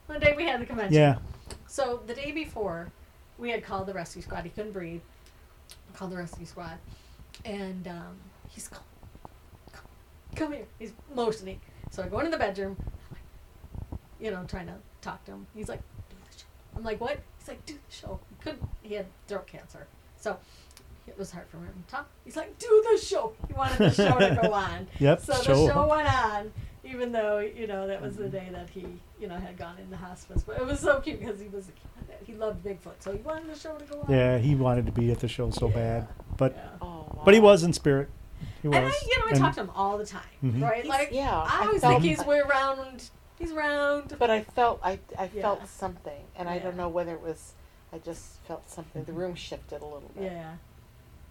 The day we had the convention. Yeah. So the day before, we had called the rescue squad. He couldn't breathe. Called the rescue squad, and um, he's come, come, come here. He's motioning. So I go into the bedroom. I'm like, you know, trying to talk to him. He's like, do the show. I'm like, what? He's like, do the show. He couldn't. He had throat cancer, so it was hard for him to talk. He's like, do the show. He wanted the show to go <laughs> on. Yep. So show. the show went on, even though you know that was the day that he, you know, had gone into hospice. But it was so cute because he was he loved Bigfoot, so he wanted the show to go on. Yeah, he wanted to be at the show so Yeah. bad, but Yeah. Oh, wow. but he was in spirit. He was. And I, you know, I And- talk to him all the time, Mhm. right? He's- Like, yeah, I I always felt think he's like- we're around. He's round. But I felt I I Yeah. felt something, and I don't know whether it was. I just felt something. The room shifted a little bit. Yeah,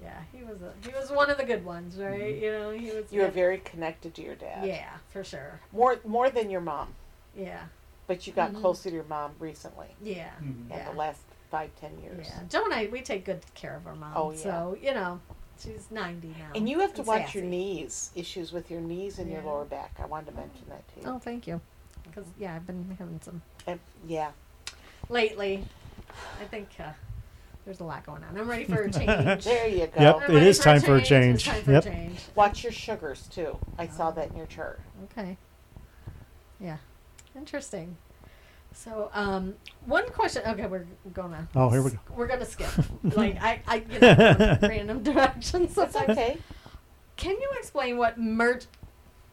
yeah. He was a, he was one of the good ones, right? Mm-hmm. You know, he was. You were yeah, very connected to your dad. Yeah, for sure. More more than your mom, Yeah, but you got Mhm. closer to your mom recently. yeah, Mhm. In yeah. the last five ten years. Yeah, Joe and I we take good care of our mom. Oh, yeah. So you know, she's ninety now. And you have to watch sassy. your knees, issues with your knees and your lower back. I wanted to mention that to you. Oh, thank you. Because yeah, I've been having some And- yeah. lately. I think uh, there's a lot going on. I'm ready for a change. <laughs> There you go. Yep. I'm It ready is time for a It's change. time for Yep. a change. Watch your sugars too. I saw that in your chart. Okay. Yeah. Interesting. So, um, one question. Okay, we're going to. Oh, here we go. We're gonna skip. <laughs> like I, I, you know, <laughs> random directions. That's sometimes. okay. Can you explain what mer-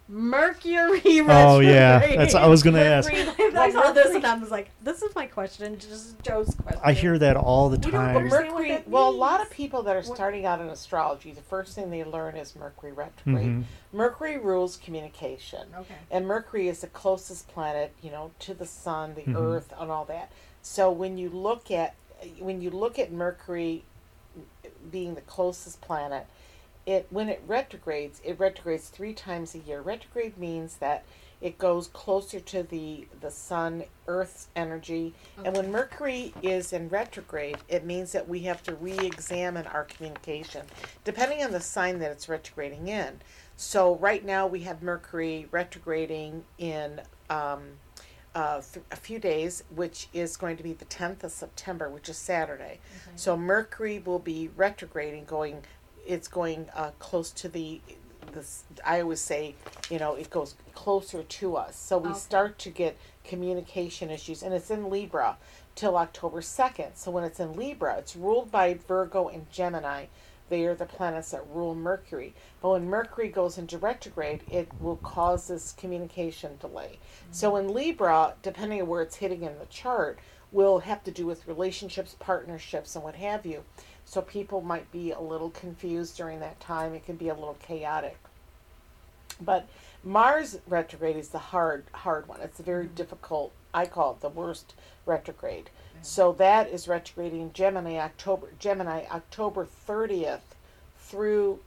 Mercury retrograde. Oh, yeah. That's- I was gonna ask. Mercury- I saw this and I was like, "This is my question." Just Joe's question. I hear that all the time. understand Mercury. Well, a lot of people that are starting out in astrology, the first thing they learn is Mercury retrograde. Mhm. Mercury rules communication. Okay. And Mercury is the closest planet, you know, to the sun, the Mhm. earth, and all that. So when you look at when you look at Mercury being the closest planet, it when it retrogrades, it retrogrades three times a year. Retrograde means that it goes closer to the the sun, Earth's energy. And when Mercury is in retrograde, it means that we have to re-examine our communication, depending on the sign that it's retrograding in. So right now we have Mercury retrograding in um, uh, th- a few days, which is going to be the 10th of September, which is Saturday. So Mercury will be retrograding, going. It's going uh, close to the. This I always say, you know, it goes closer to us. So we Okay. start to get communication issues, and it's in Libra till October 2nd. So when it's in Libra, it's ruled by Virgo and Gemini. They are the planets that rule Mercury. But when Mercury goes into retrograde, it will cause this communication delay. So in Libra, depending on where it's hitting in the chart, will have to do with relationships, partnerships, and what have you. So people might be a little confused during that time. It can be a little chaotic. But Mars retrograde is the hard hard one. It's a very mm-hmm. difficult. I call it the worst retrograde. So that is retrograding Gemini October Gemini October 30th through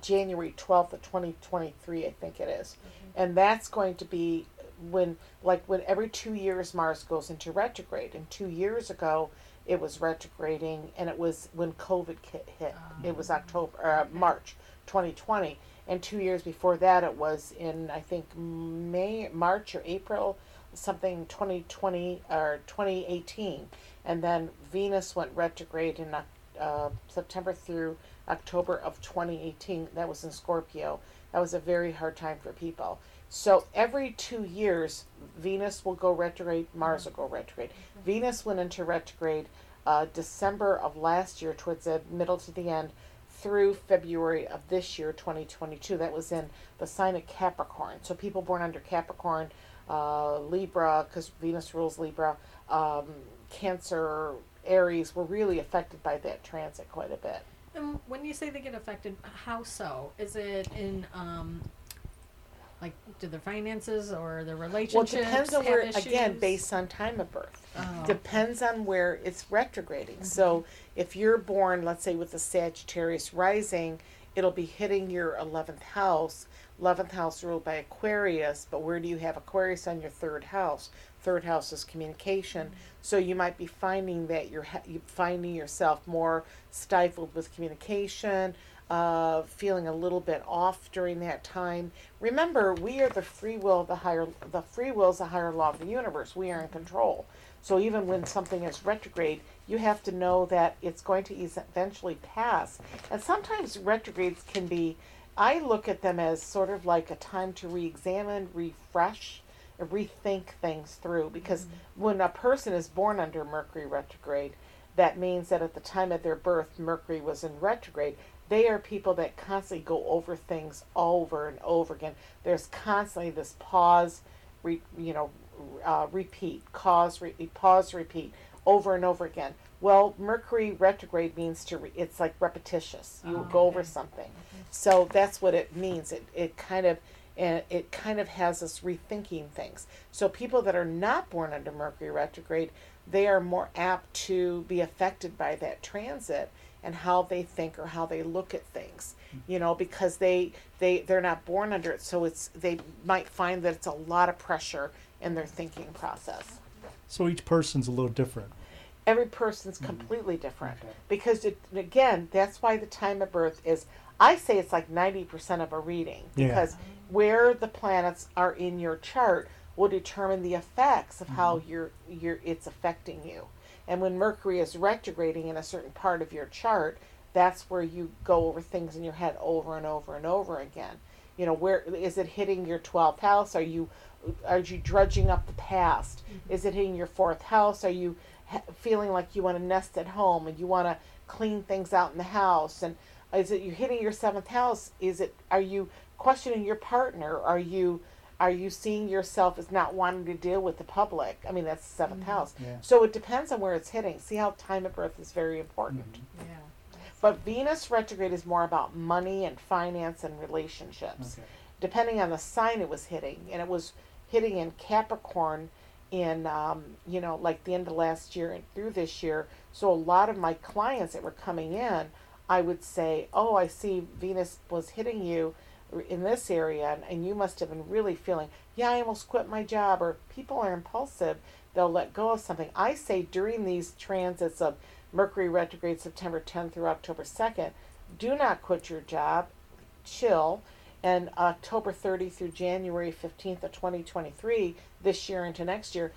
January 12th of 2023 I think it is. Mm-hmm. And that's going to be when like when every 2 years Mars goes into retrograde. And 2 years ago it was retrograding and it was when COVID hit. hit. It was October uh, March 2020 and 2 years before that it was in I think May March or April something 2020 or 2018 and then venus went retrograde in uh, september through october of 2018 that was in scorpio that was a very hard time for people so every two years venus will go retrograde mars will go retrograde venus went into retrograde uh, december of last year towards the middle to the end through February of this year, 2022. That was in the sign of Capricorn. So people born under Capricorn, uh, Libra, because Venus rules Libra, um, Cancer, Aries were really affected by that transit quite a bit. And when you say they get affected, how so? Is it in um, like do their finances or their Well, it depends on where, issues? again, based on time of birth. Oh. Depends on where it's retrograding. Mm-hmm. So if you're born, let's say, with a Sagittarius rising, it'll be hitting your 11th house. 11th house ruled by Aquarius, but where do you have Aquarius on your third house? Third house is communication. Mm-hmm. So you might be finding that you're ha- you finding yourself more stifled with communication, uh, feeling a little bit off during that time. Remember, we are the free will of the higher. The free will is the higher law of the universe. We are in control. So even when something is retrograde, you have to know that it's going to eventually pass. And sometimes retrogrades can be. I look at them as sort of like a time to re-examine, refresh, and rethink things through. Because when a person is born under Mercury retrograde, that means that at the time of their birth, Mercury was in retrograde. They are people that constantly go over things over and over again. There's constantly this pause, re, you know, uh, repeat, cause, re, pause, repeat, over and over again. Well, Mercury retrograde means to, re, it's like repetitious. You Oh, go over okay. something. So that's what it means. It, it kind of, and it kind of has us rethinking things. So people that are not born under Mercury retrograde, they are more apt to be affected by that transit and how they think or how they look at things. You know, because they they they're not born under it, so it's they might find that it's a lot of pressure in their thinking process. So each person's a little different. Every person's mm-hmm. completely different Okay. because it, again, that's why the time of birth is. I say it's like ninety percent of a reading Yeah. because where the planets are in your chart will determine the effects of how mm-hmm. you're, you're it's affecting you. And when Mercury is retrograding in a certain part of your chart, that's where you go over things in your head over and over and over again. You know, where is it hitting your 12th house? Are you are you drudging up the past? Mm-hmm. Is it hitting your fourth house? Are you ha- feeling like you want to nest at home and you want to clean things out in the house? And is it you hitting your seventh house? Is it are you questioning your partner? Are you are you seeing yourself as not wanting to deal with the public? I mean, that's the 7th house. Yeah. So it depends on where it's hitting. See how time of birth is very important. Yeah. But Venus retrograde is more about money and finance and relationships. Okay. Depending on the sign it was hitting, and it was hitting in Capricorn in um, you know like the end of last year and through this year. So a lot of my clients that were coming in, I would say, "Oh, I see Venus was hitting you in this area, and, and you must have been really feeling, yeah, I almost quit my job." Or people are impulsive; they'll let go of something. I say during these transits of Mercury retrograde September 10th through October 2nd, do not quit your job, chill. And October 30 through January 15th of 2023, this year into next year,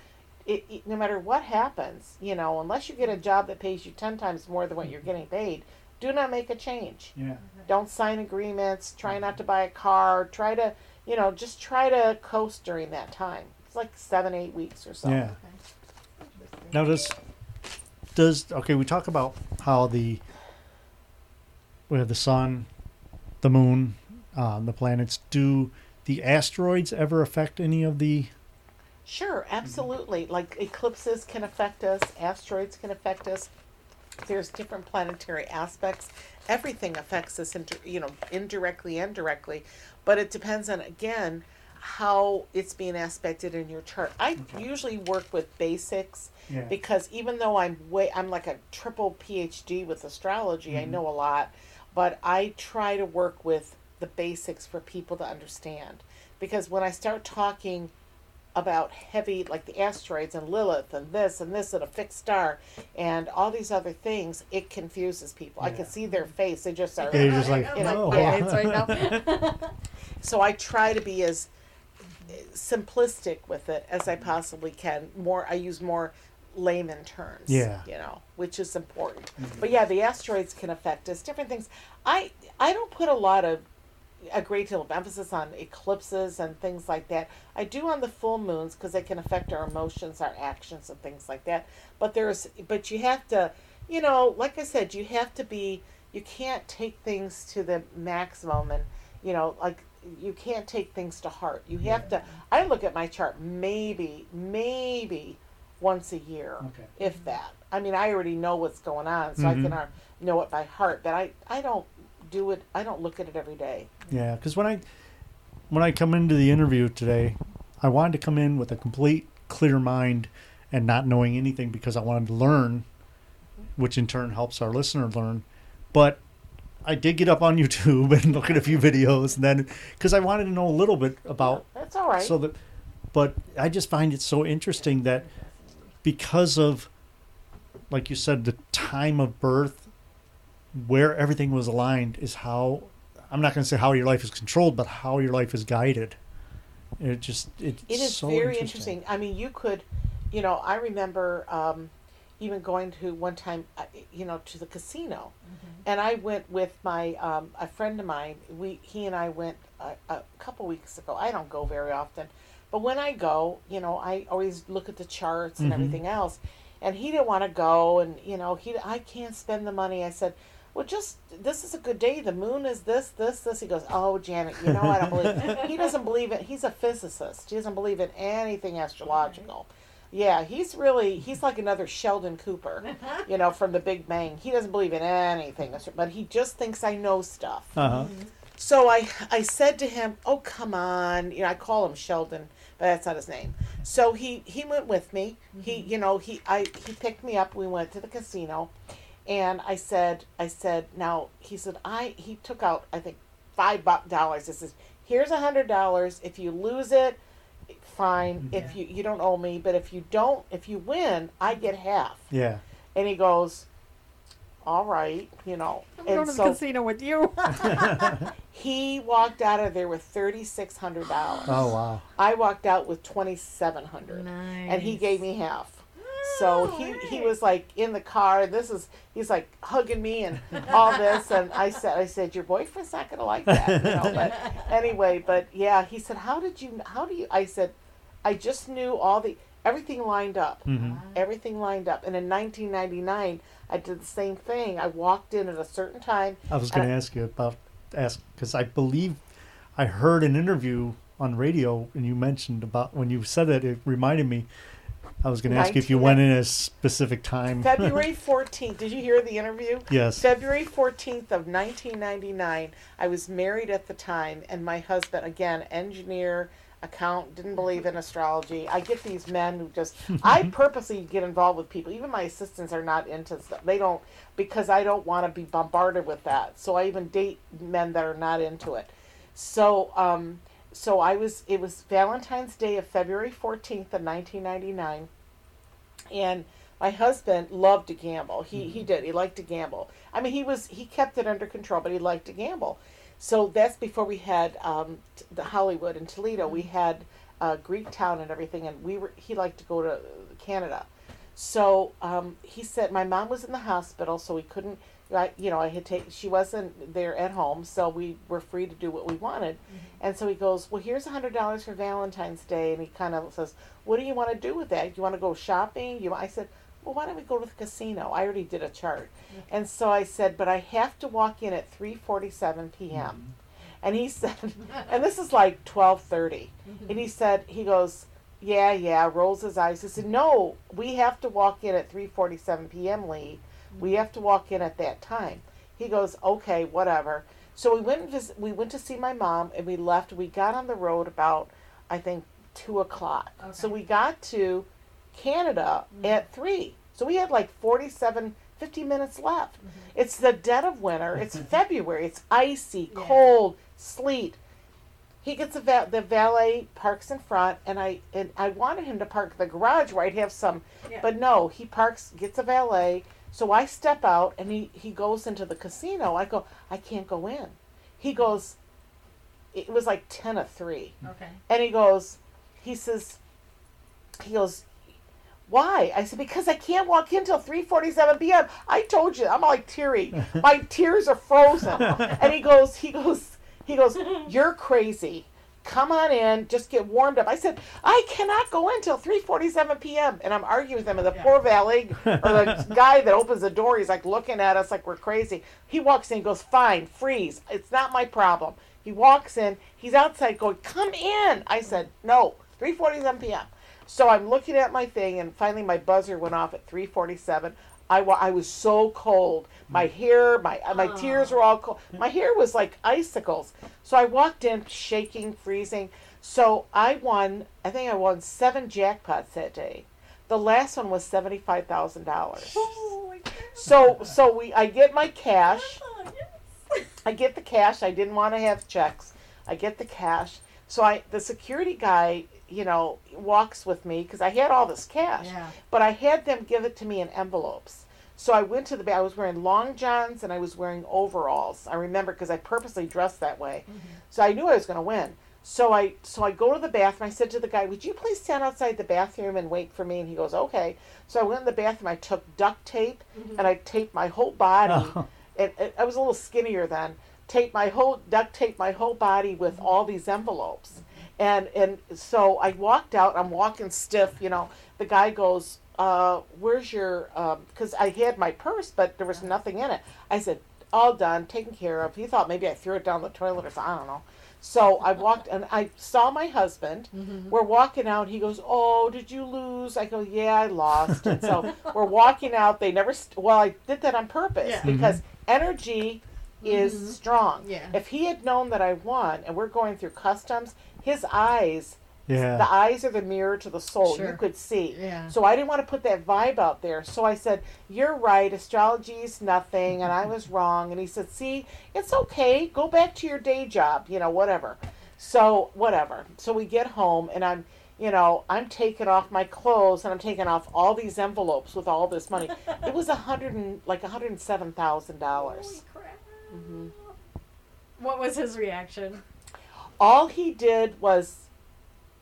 it, it, no matter what happens, you know, unless you get a job that pays you 10 times more than what you're getting paid, do not make a change. Yeah. Don't sign agreements, try not to buy a car, try to, you know, just try to coast during that time. It's like seven, eight weeks or so. Yeah. Now does does okay? We talk about how the we have the sun, the moon, um, the planets. Do the asteroids ever affect any of the? Sure, absolutely. Like eclipses can affect us, asteroids can affect us. There's different planetary aspects. Everything affects us, inter- you know, indirectly and directly. But it depends on again how it's being aspected in your chart. I usually work with basics Yeah. because even though I'm way I'm like a triple PhD with astrology, I mm-hmm. know a lot, but I try to work with the basics for people to understand. Because when I start talking about heavy like the asteroids and Lilith and this and this and a fixed star and all these other things, it confuses people. I can see their face; they just are. They're just like, <laughs> you oh, yeah, it's right now. <laughs> <laughs> so I try to be as uh, simplistic with it as I possibly can. More, I use more layman terms. Yeah. You know, which is important. But yeah, the asteroids can affect us. Different things. I I don't put a lot of a great deal of emphasis on eclipses and things like that. I do on the full moons because they can affect our emotions, our actions, and things like that. But there's, but you have to, you know, like I said, you have to be. You can't take things to the maximum, and you know, like you can't take things to heart. You have to. I look at my chart maybe, maybe once a year, Okay. if that. I mean, I already know what's going on, so I Mhm. can uh, know it by heart. But I, I don't do it. I don't look at it every day. Yeah, because when I when I come into the interview today, I wanted to come in with a complete clear mind and not knowing anything because I wanted to learn, which in turn helps our listener learn. But I did get up on <laughs> YouTube and look at a few videos, and then because I wanted to know a little bit about That's all right. so that. But I just find it so interesting that because of, like you said, the time of birth, where everything was aligned is how I'm not going to say how your life is controlled, but how your life is guided. It just it, It is so very interesting. interesting. I mean, you could, you know, I remember um, even going to one time, uh, you know, to the casino, and I went with my um, a friend of mine. We he and I went a, a couple weeks ago. I don't go very often, but when I go, you know, I always look at the charts and Mhm. everything else. And he didn't want to go, and you know, he I can't spend the money. I said. Well, just this is a good day. The moon is this, this, this. He goes, "Oh, Janet, you know I don't believe." <laughs> he doesn't believe it. He's a physicist. He doesn't believe in anything astrological. Yeah, he's really he's like another Sheldon Cooper, <laughs> you know, from The Big Bang. He doesn't believe in anything, but he just thinks I know stuff. Uh huh. So I I said to him, "Oh, come on." You know, I call him Sheldon, but that's not his name. So he he went with me. He you know, he I he picked me up. We went to the casino. And I said I said, "Now, he said I he took out I think 5 bu- dollars. He says, "Here's a $100. If you lose it, fine. Mm-hmm. If you you don't owe me, but if you don't, if you win, I get half." Yeah. And he goes, "All right, you know." I'm and going to the casino with you. <laughs> he walked out of there with thirty six hundred dollars. Oh wow. I walked out with twenty seven hundred, nice. and he gave me half. So he he was like in the car. This is he's like hugging me and all this, and I said I said your boyfriend's not gonna like that, you know. But <laughs> anyway, but yeah, he said how did you how do you? I said I just knew all the everything lined up, hmm everything lined up. And in 1999, I did the same thing. I walked in at a certain time. I was going to ask you about ask because I believe I heard an interview on radio and you mentioned about when you said that it reminded me. I was going to ask you if you went in a specific time. February <laughs> 14th. Did you hear the interview? yes. February 14th of 1999. I was married at the time, and my husband, again, engineer, account, didn't believe in astrology. I get these men who just, <laughs> I purposely get involved with people. Even my assistants are not into stuff. They don't, because I don't want to be bombarded with that. So I even date men that are not into it. So, um, so I was, it was Valentine's Day of February 14th of 1999 and my husband loved to gamble. He he did. He liked to gamble. I mean, he was he kept it under control, but he liked to gamble. So that's before we had um, t- the Hollywood and Toledo. We had uh, Greektown and everything, and we were he liked to go to Canada. So um, he said my mom was in the hospital, so we couldn't. I, you know, I had take. She wasn't there at home, so we were free to do what we wanted. Mm-hmm. And so he goes, "Well, here's a hundred dollars for Valentine's Day," and he kind of says, "What do you want to do with that? You want to go shopping?" You, I said, "Well, why don't we go to the casino?" I already did a chart, mm-hmm. and so I said, "But I have to walk in at three forty-seven p.m." Mm-hmm. And he said, <laughs> and this is like twelve thirty, and he said, he goes, "Yeah, yeah," rolls his eyes. He said, "No, we have to walk in at three forty-seven p.m., Lee. We have to walk in at that time." He goes, "Okay, whatever." So we went and visit, we went to see my mom, and we left. We got on the road about, I think, two o'clock. So we got to Canada mm-hmm. at three. So we had like 47, 50 minutes left. Mm-hmm. It's the dead of winter. It's <laughs> February. It's icy, Yeah. cold, sleet. He gets a va- the valet parks in front, and I and I wanted him to park the garage where I'd have some, Yeah. but no, he parks, gets a valet. So I step out, and he he goes into the casino. I go, I can't go in. He goes. It was like ten of three. Okay. And he goes, he says, he goes, why? I said, because I can't walk in till 3.47 p.m. I told you, I'm like teary. <laughs> My tears are frozen. and he goes, he goes, he goes, <laughs> you're crazy. Come on in, just get warmed up. I said, I cannot go in till 3.47 p.m. And I'm arguing with him, and the poor valet, <laughs> or the guy that opens the door, he's like looking at us like we're crazy. He walks in, and goes, fine, freeze. It's not my problem. He walks in, he's outside going, come in. I said, no, 3.47 p.m. So I'm looking at my thing, and finally my buzzer went off at 3:47. I, I was so cold. My hair, my uh, my tears were all cold. My hair was like icicles. So I walked in, shaking, freezing. So I won. I think I won seven jackpots that day. The last one was seventy five thousand dollars. Oh. So so we I get my cash. I get the cash. I didn't want to have checks. I get the cash. So I the security guy, you know, walks with me because I had all this cash. Yeah. But I had them give it to me in envelopes. So I went to the I was wearing long johns and I was wearing overalls. I remember because I purposely dressed that way. Mm-hmm. So I knew I was going to win. So I so I go to the bathroom. I said to the guy, "Would you please stand outside the bathroom and wait for me?" And he goes, "Okay." So I went in the bathroom. I took duct tape mm-hmm. and I taped my whole body. <laughs> Oh. And, and I was a little skinnier then. Taped my whole duct tape my whole body with mm-hmm. all these envelopes. And and so I walked out. I'm walking stiff. You know, the guy goes, uh, "Where's your?" Um, because I had my purse, but there was nothing in it. I said, "All done, taken care of." He thought maybe I threw it down the toilet or something. I don't know. So I walked and I saw my husband. Mm-hmm. We're walking out. He goes, "Oh, did you lose?" I go, "Yeah, I lost." And so <laughs> we're walking out. They never. St- well, I did that on purpose Yeah. because mm-hmm. energy is mm-hmm. strong. Yeah. If he had known that I won and we're going through customs, his eyes Yeah. the eyes are the mirror to the soul. Sure. You could see. Yeah. So I didn't want to put that vibe out there. So I said, You're right. Astrology's nothing. And I was <laughs> wrong. And he said, See, it's okay. Go back to your day job, you know, whatever. So, whatever. So we get home and I'm, you know, I'm taking off my clothes and I'm taking off all these envelopes with all this money. it was a hundred and like a hundred and seven thousand dollars. Holy crap. Mm-hmm. What was his reaction? All he did was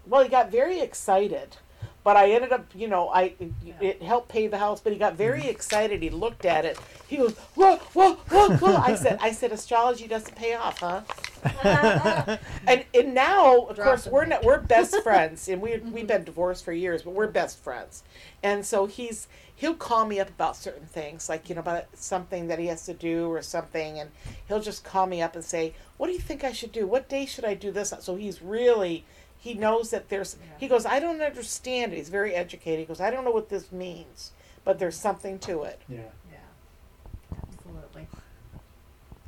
well he got very excited but i ended up you know i it helped pay the house but he got very mm-hmm. excited. He looked at it. He was, whoa whoa whoa whoa. I said i said astrology doesn't pay off huh? <laughs> And and now of Drop course we're not, we're best <laughs> friends and we we've been divorced for years but we're best friends. And so he's he'll call me up about certain things like you know about something that he has to do or something and he'll just call me up and say what do you think i should do what day should i do this so he's really he knows that there's he goes i don't understand it he's very educated he goes i don't know what this means but there's something to it yeah. Yeah. Absolutely.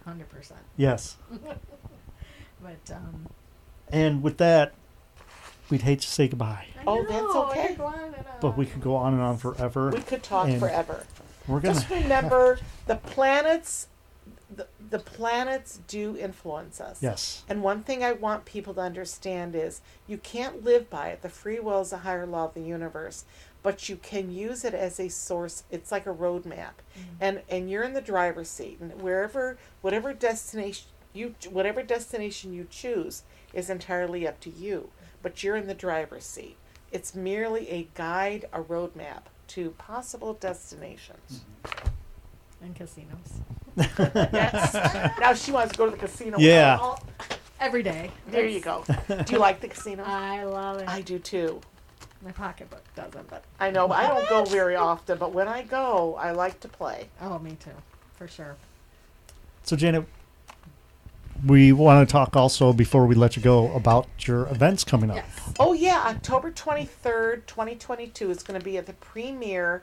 Hundred percent. Yes. <laughs> But um And with that, we'd hate to say goodbye, I Oh, that's know, I okay. could go on and but we could go on and on forever. we could talk And forever We're gonna just remember the planets the, the planets do influence us yes. And one thing I want people to understand is you can't live by it. The free will is a higher law of the universe, but you can use it as a source. It's like a roadmap, mm-hmm. and and you're in the driver's seat, and wherever whatever destination you whatever destination you choose is entirely up to you, but you're in the driver's seat. It's merely a guide, a roadmap to possible destinations. Mm-hmm. and casinos. Yes. <laughs> now she wants to go to the casino. Yeah. All, every day. There you go. <laughs> Do you like the casino? I love it. I do too. My pocketbook doesn't, but I know, but I don't go very <laughs> often. But when I go, I like to play. oh, me too, for sure. So Janet, we want to talk also before we let you go about your events coming up. Yes. Oh yeah, October twenty third, twenty twenty two is going to be at the premiere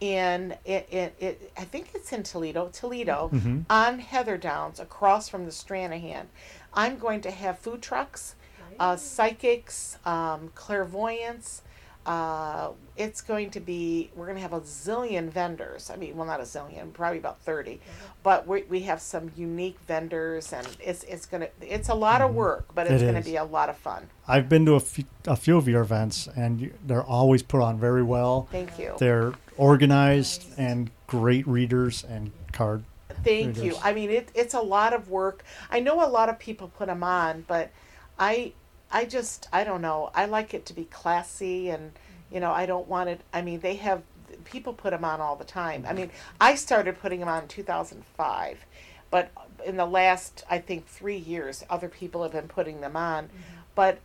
in it, it, it. I think it's in Toledo, Toledo, Mhm. on Heather Downs, across from the Stranahan. I'm going to have food trucks, uh, psychics, um, clairvoyance. Uh, it's going to be. We're going to have a zillion vendors. I mean, well, not a zillion, probably about thirty, but we we have some unique vendors, and it's it's gonna. It's a lot of work, but it's It going to be a lot of fun. I've been to a few, a few of your events, and you, they're always put on very well. Thank you. They're organized and great readers and card. Thank you. I mean, it, it's a lot of work. I know a lot of people put them on, but I, I just, I don't know. I like it to be classy, and you know, I don't want it. I mean, they have people put them on all the time. I mm-hmm. mean, I started putting them on in 2005, but in the last, I think, three years, other people have been putting them on. Mm-hmm. But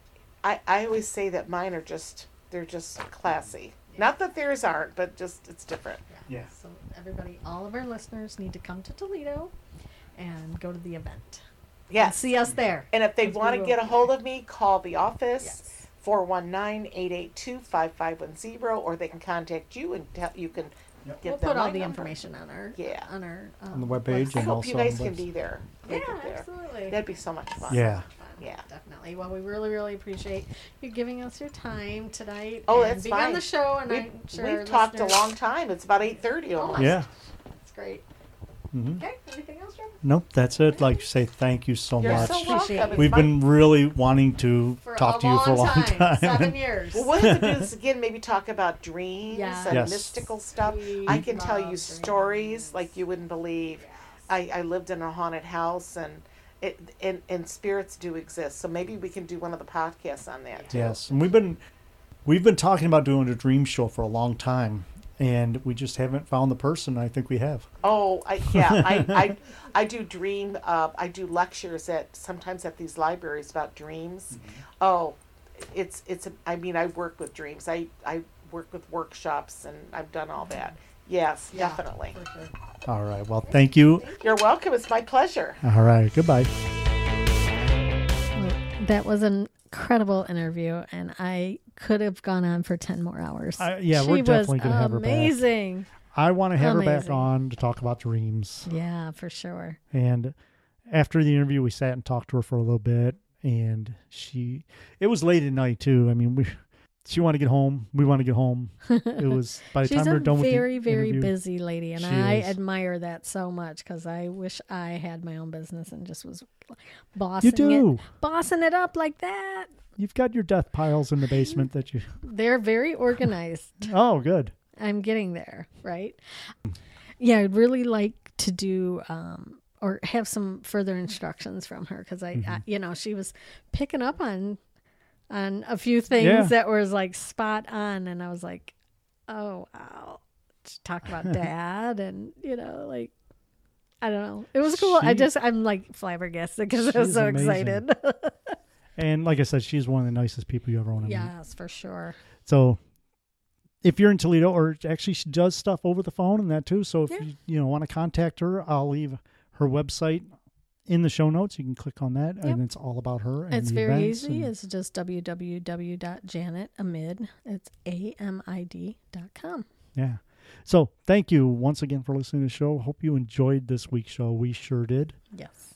I, I always say that mine are just, they're just classy. Not that theirs aren't, but just it's different. Yeah. So everybody, all of our listeners need to come to Toledo and go to the event. And Yes. see us there. And if they want to get a hold of me, call the office Yes. 419-882-5510 or they can contact you and tell, you can Yep. give We'll put all the number. information on our Yeah. on our um, On the webpage I and hope you also on guys can be there. Yeah, there. absolutely. That'd be so much fun. Yeah. Yeah. definitely. Well, we really, really appreciate you giving us your time tonight. Oh, and that's being on the show, and We've, I'm sure we've talked a long time. It's about 8.30 Oh, almost. Yeah. That's great. Hmm Okay. Anything else, Trevor? Nope, that's it. Like say thank you so You're much. so welcome. We've been really wanting to For talk a to you for a long time. Seven <laughs> years. Well, we'll have to do this again. Maybe talk about dreams Yes. and Yes. mystical stuff. We I can tell love you dreams. stories like you wouldn't believe. I, I lived in a haunted house, and it and, and spirits do exist. So maybe we can do one of the podcasts on that. Too. Yes, and we've been we've been talking about doing a dream show for a long time, and we just haven't found the person. I think we have. Oh, I, yeah. I, <laughs> I I do dream. Uh, I do lectures at sometimes at these libraries about dreams. Oh, it's it's. A, I mean, I work with dreams. I I work with workshops, and I've done all that. Yes, Yeah. definitely. Sure. All right. Well, thank you. You're welcome. It's my pleasure. All right. Goodbye. Well, that was an incredible interview, and I could have gone on for ten more hours. Uh, yeah, she we're definitely gonna have her back. amazing. I want to have her back on to talk about dreams. Yeah, for sure. And after the interview, we sat and talked to her for a little bit, and she. It was late at night too. I mean, we. She wanted to get home. We wanted to get home. <laughs> It was by the time a we are done with the very, very busy lady, and I is. admire that so much because I wish I had my own business and just was bossing You it, bossing it up like that. You've got your death piles in the basement that you. <laughs> They're very organized. <laughs> Oh, good. I'm getting there, right? Yeah, I'd really like to do um, or have some further instructions from her because I, Mm-hmm. I, you know, she was picking up on on a few things Yeah. that was like spot on, and I was like, oh wow. She talked about <laughs> dad, and you know, like. I don't know. It was cool. I just I'm like flabbergasted because I was so amazing. excited. And like I said, she's one of the nicest people you ever want to meet. yes, for sure. So if you're in Toledo, or actually she does stuff over the phone and that too. So if Yeah. you you know want to contact her, I'll leave her website in the show notes. You can click on that, Yep. and it's all about her. And It's very easy. It's just www.janetamid. It's A-M-I-D dot com. yeah. So thank you once again for listening to the show. Hope you enjoyed this week's show. We sure did. Yes.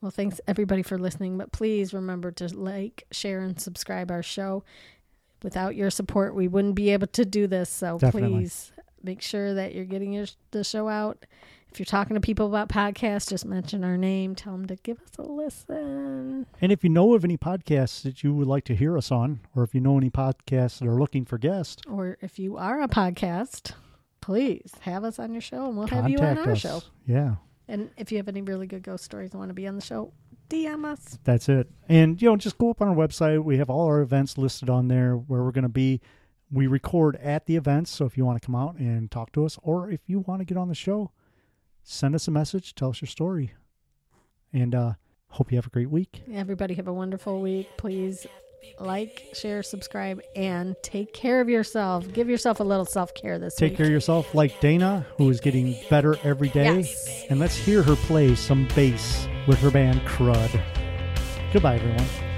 Well, thanks everybody for listening, but please remember to like, share, and subscribe our show. Without your support, we wouldn't be able to do this. So Definitely. please make sure that you're getting your, the show out. If you're talking to people about podcasts, just mention our name. Tell them to give us a listen. And if you know of any podcasts that you would like to hear us on, or if you know any podcasts that are looking for guests, Or if you are a podcast, please have us on your show, and we'll have you on our us. show. Yeah. And if you have any really good ghost stories and want to be on the show, DM us. That's it. And, you know, just go up on our website. We have all our events listed on there where we're going to be. We record at the events. So if you want to come out and talk to us, or if you want to get on the show, send us a message, tell us your story. And uh, hope you have a great week. Everybody have a wonderful week. Please like, share, subscribe, and take care of yourself. Give yourself a little self care this Take week. care of yourself like Dana, who is getting better every day. Yes. And let's hear her play some bass with her band Crud. Goodbye, everyone.